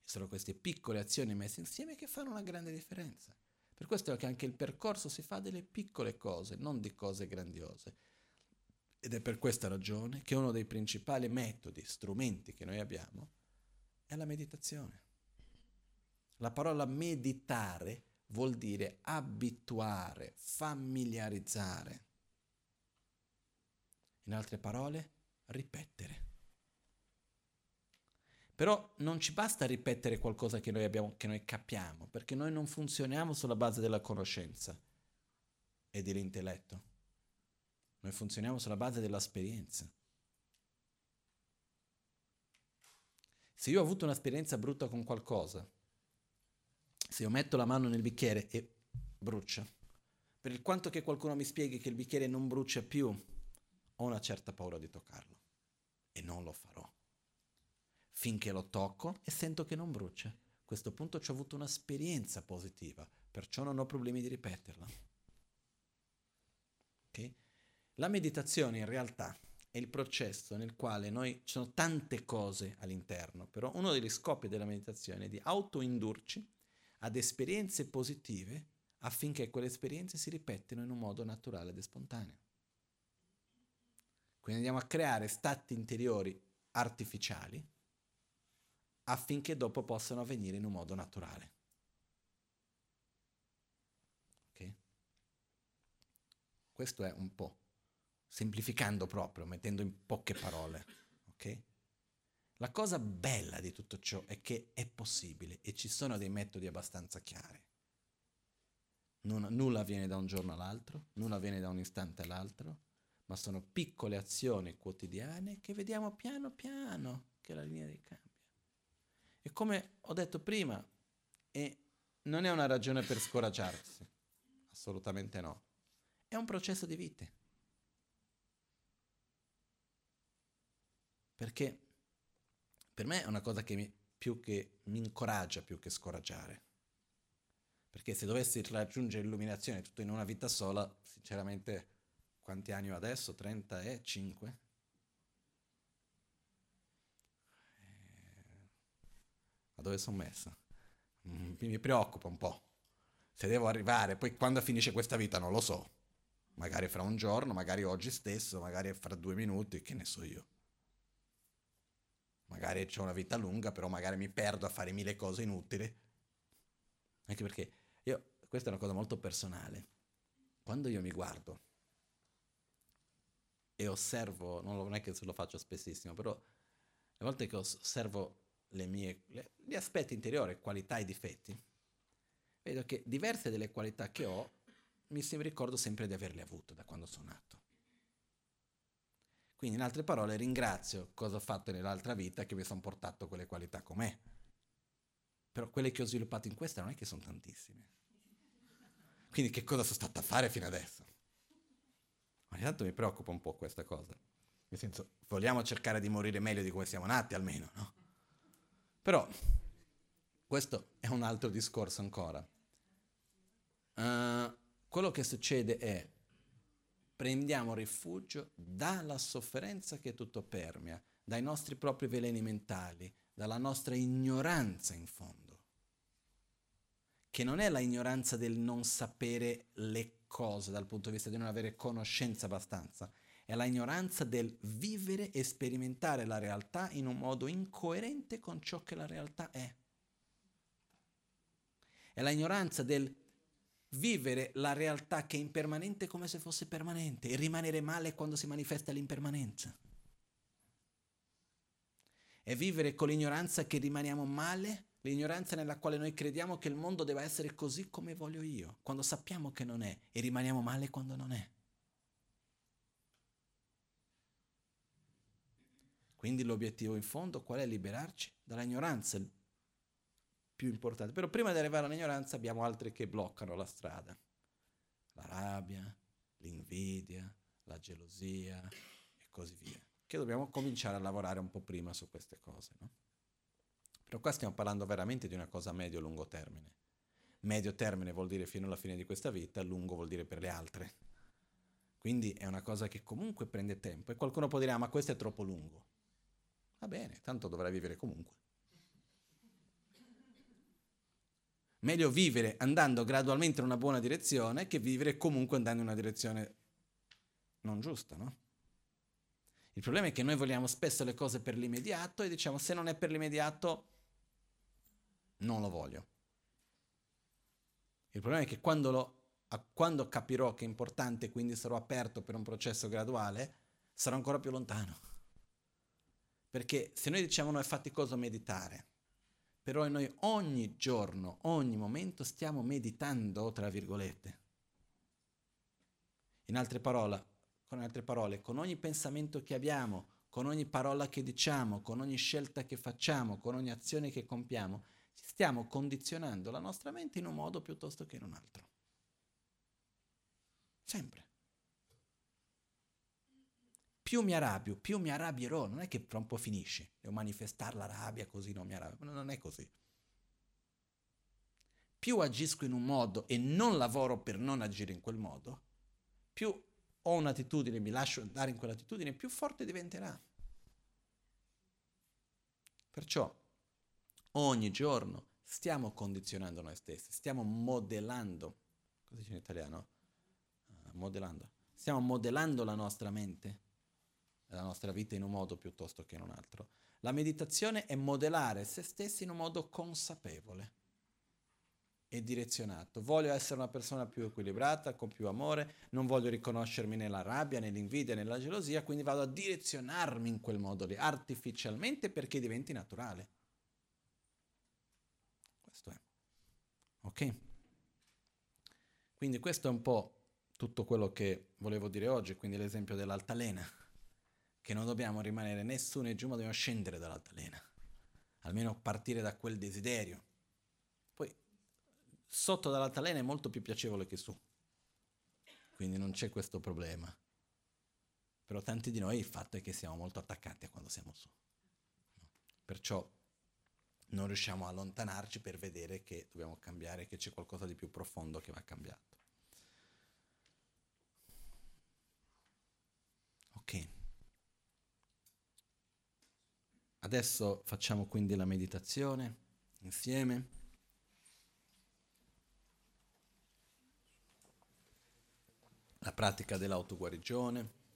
E sono queste piccole azioni messe insieme che fanno una grande differenza. Per questo è che anche il percorso si fa delle piccole cose, non di cose grandiose. Ed è per questa ragione che uno dei principali metodi, strumenti che noi abbiamo, è la meditazione. La parola meditare vuol dire abituare, familiarizzare. In altre parole, ripetere. Però non ci basta ripetere qualcosa che noi, abbiamo, che noi capiamo, perché noi non funzioniamo sulla base della conoscenza e dell'intelletto. Noi funzioniamo sulla base dell'esperienza. Se io ho avuto un'esperienza brutta con qualcosa, se io metto la mano nel bicchiere e brucia, per il quanto che qualcuno mi spieghi che il bicchiere non brucia più, ho una certa paura di toccarlo e non lo farò. Finché lo tocco e sento che non brucia. A questo punto ci ho avuto un'esperienza positiva, perciò non ho problemi di ripeterla. Okay? La meditazione in realtà è il processo nel quale noi ci sono tante cose all'interno, però uno degli scopi della meditazione è di autoindurci ad esperienze positive affinché quelle esperienze si ripetano in un modo naturale ed spontaneo. Quindi andiamo a creare stati interiori artificiali affinché dopo possano avvenire in un modo naturale. Ok? Questo è un po', semplificando proprio, mettendo in poche parole. Ok? La cosa bella di tutto ciò è che è possibile e ci sono dei metodi abbastanza chiari. Non, nulla avviene da un giorno all'altro, nulla avviene da un istante all'altro, ma sono piccole azioni quotidiane che vediamo piano piano che la linea dei cambia. E come ho detto prima, e non è una ragione per scoraggiarsi, assolutamente no, è un processo di vite. Perché per me è una cosa che mi, più che mi incoraggia più che scoraggiare. Perché se dovessi raggiungere l'illuminazione tutto in una vita sola, sinceramente, quanti anni ho adesso? 35? Ma dove sono messa? Mm, mi preoccupa un po'. Se devo arrivare, poi quando finisce questa vita non lo so. Magari fra un giorno, magari oggi stesso, magari fra due minuti, che ne so io. Magari ho una vita lunga, però magari mi perdo a fare mille cose inutili. Anche perché io, questa è una cosa molto personale. Quando io mi guardo e osservo, non è che lo faccio spessissimo, però le volte che osservo le mie, le, gli aspetti interiori, qualità e difetti, vedo che diverse delle qualità che ho mi ricordo sempre di averle avute da quando sono nato. Quindi in altre parole ringrazio cosa ho fatto nell'altra vita che mi sono portato quelle qualità con me. Però quelle che ho sviluppato in questa non è che sono tantissime. Quindi che cosa sono stato a fare fino adesso? Ogni tanto mi preoccupa un po' questa cosa. Nel senso, vogliamo cercare di morire meglio di come siamo nati almeno, no? Però questo è un altro discorso ancora. Uh, quello che succede è prendiamo rifugio dalla sofferenza che tutto permea, dai nostri propri veleni mentali, dalla nostra ignoranza in fondo, che non è la ignoranza del non sapere le cose dal punto di vista di non avere conoscenza abbastanza, è la ignoranza del vivere e sperimentare la realtà in un modo incoerente con ciò che la realtà è. È la ignoranza del vivere la realtà che è impermanente come se fosse permanente e rimanere male quando si manifesta l'impermanenza. È vivere con l'ignoranza che rimaniamo male, l'ignoranza nella quale noi crediamo che il mondo debba essere così come voglio io, quando sappiamo che non è e rimaniamo male quando non è. Quindi l'obiettivo in fondo qual è? Liberarci dall'ignoranza, il più importante. Però prima di arrivare all'ignoranza abbiamo altri che bloccano la strada. La rabbia, l'invidia, la gelosia e così via. Che dobbiamo cominciare a lavorare un po' prima su queste cose. No? Però qua stiamo parlando veramente di una cosa medio-lungo termine. Medio termine vuol dire fino alla fine di questa vita, lungo vuol dire per le altre. Quindi è una cosa che comunque prende tempo e qualcuno può dire ah, ma questo è troppo lungo. Va bene, tanto dovrai vivere comunque. Meglio vivere andando gradualmente in una buona direzione che vivere comunque andando in una direzione non giusta, no? Il problema è che noi vogliamo spesso le cose per l'immediato e diciamo se non è per l'immediato non lo voglio. Il problema è che quando, lo, quando capirò che è importante, quindi sarò aperto per un processo graduale, sarò ancora più lontano. Perché se noi diciamo noi fatti cosa meditare, però noi ogni giorno, ogni momento stiamo meditando, tra virgolette. In altre parole, con altre parole, con ogni pensamento che abbiamo, con ogni parola che diciamo, con ogni scelta che facciamo, con ogni azione che compiamo, stiamo condizionando la nostra mente in un modo piuttosto che in un altro. Sempre più mi arrabbio, più mi arrabbierò. Non è che fra un po' finisce. Devo manifestare la rabbia così non mi arrabbio. Non è così. Più agisco in un modo e non lavoro per non agire in quel modo, più ho un'attitudine, mi lascio andare in quell'attitudine, più forte diventerà. Perciò ogni giorno stiamo condizionando noi stessi, stiamo modellando, cosa dice in italiano? Uh, modellando. Stiamo modellando la nostra mente la nostra vita in un modo piuttosto che in un altro. La meditazione è modellare se stessi in un modo consapevole e direzionato. Voglio essere una persona più equilibrata, con più amore, non voglio riconoscermi nella rabbia, nell'invidia, nella gelosia, quindi vado a direzionarmi in quel modo lì, artificialmente perché diventi naturale. Questo è. Ok? Quindi questo è un po' tutto quello che volevo dire oggi, quindi l'esempio dell'altalena, che non dobbiamo rimanere né su né giù, ma dobbiamo scendere dall'altalena, almeno partire da quel desiderio sotto dall'altalena è molto più piacevole che su. Quindi non c'è questo problema. Però tanti di noi il fatto è che siamo molto attaccati a quando siamo su. Perciò non riusciamo a allontanarci per vedere che dobbiamo cambiare, che c'è qualcosa di più profondo che va cambiato. Ok. Adesso facciamo quindi la meditazione insieme. la pratica dell'autoguarigione.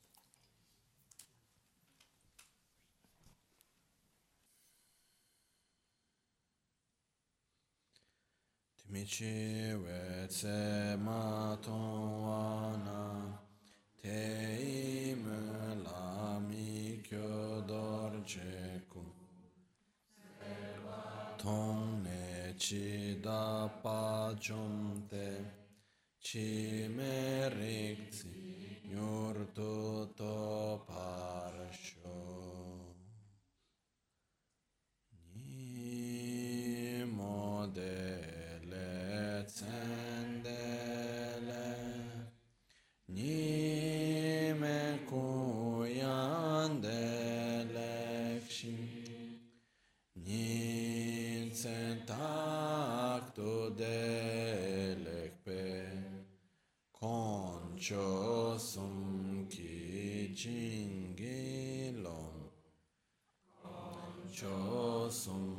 Timici wetse maton wana te ime lami kyo dorje ku tong ne chi da pa chom te Cimerik Signor tutto parasho Ni modele zendele Ni me kuyandele kshin Ni zentakto delekpe cho sum ki sum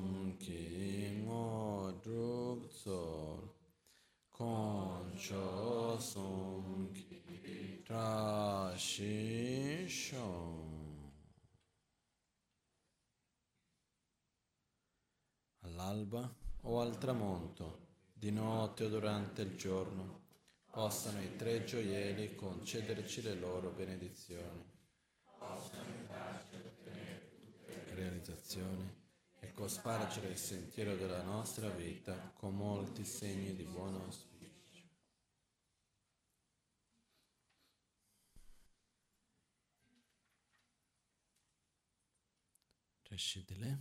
cho sum ki tra shi shom all'alba o al tramonto di notte o durante il giorno possano i tre gioielli concederci le loro benedizioni, realizzazioni e cospargere il sentiero della nostra vita con molti segni di buon auspicio. Кашеделе.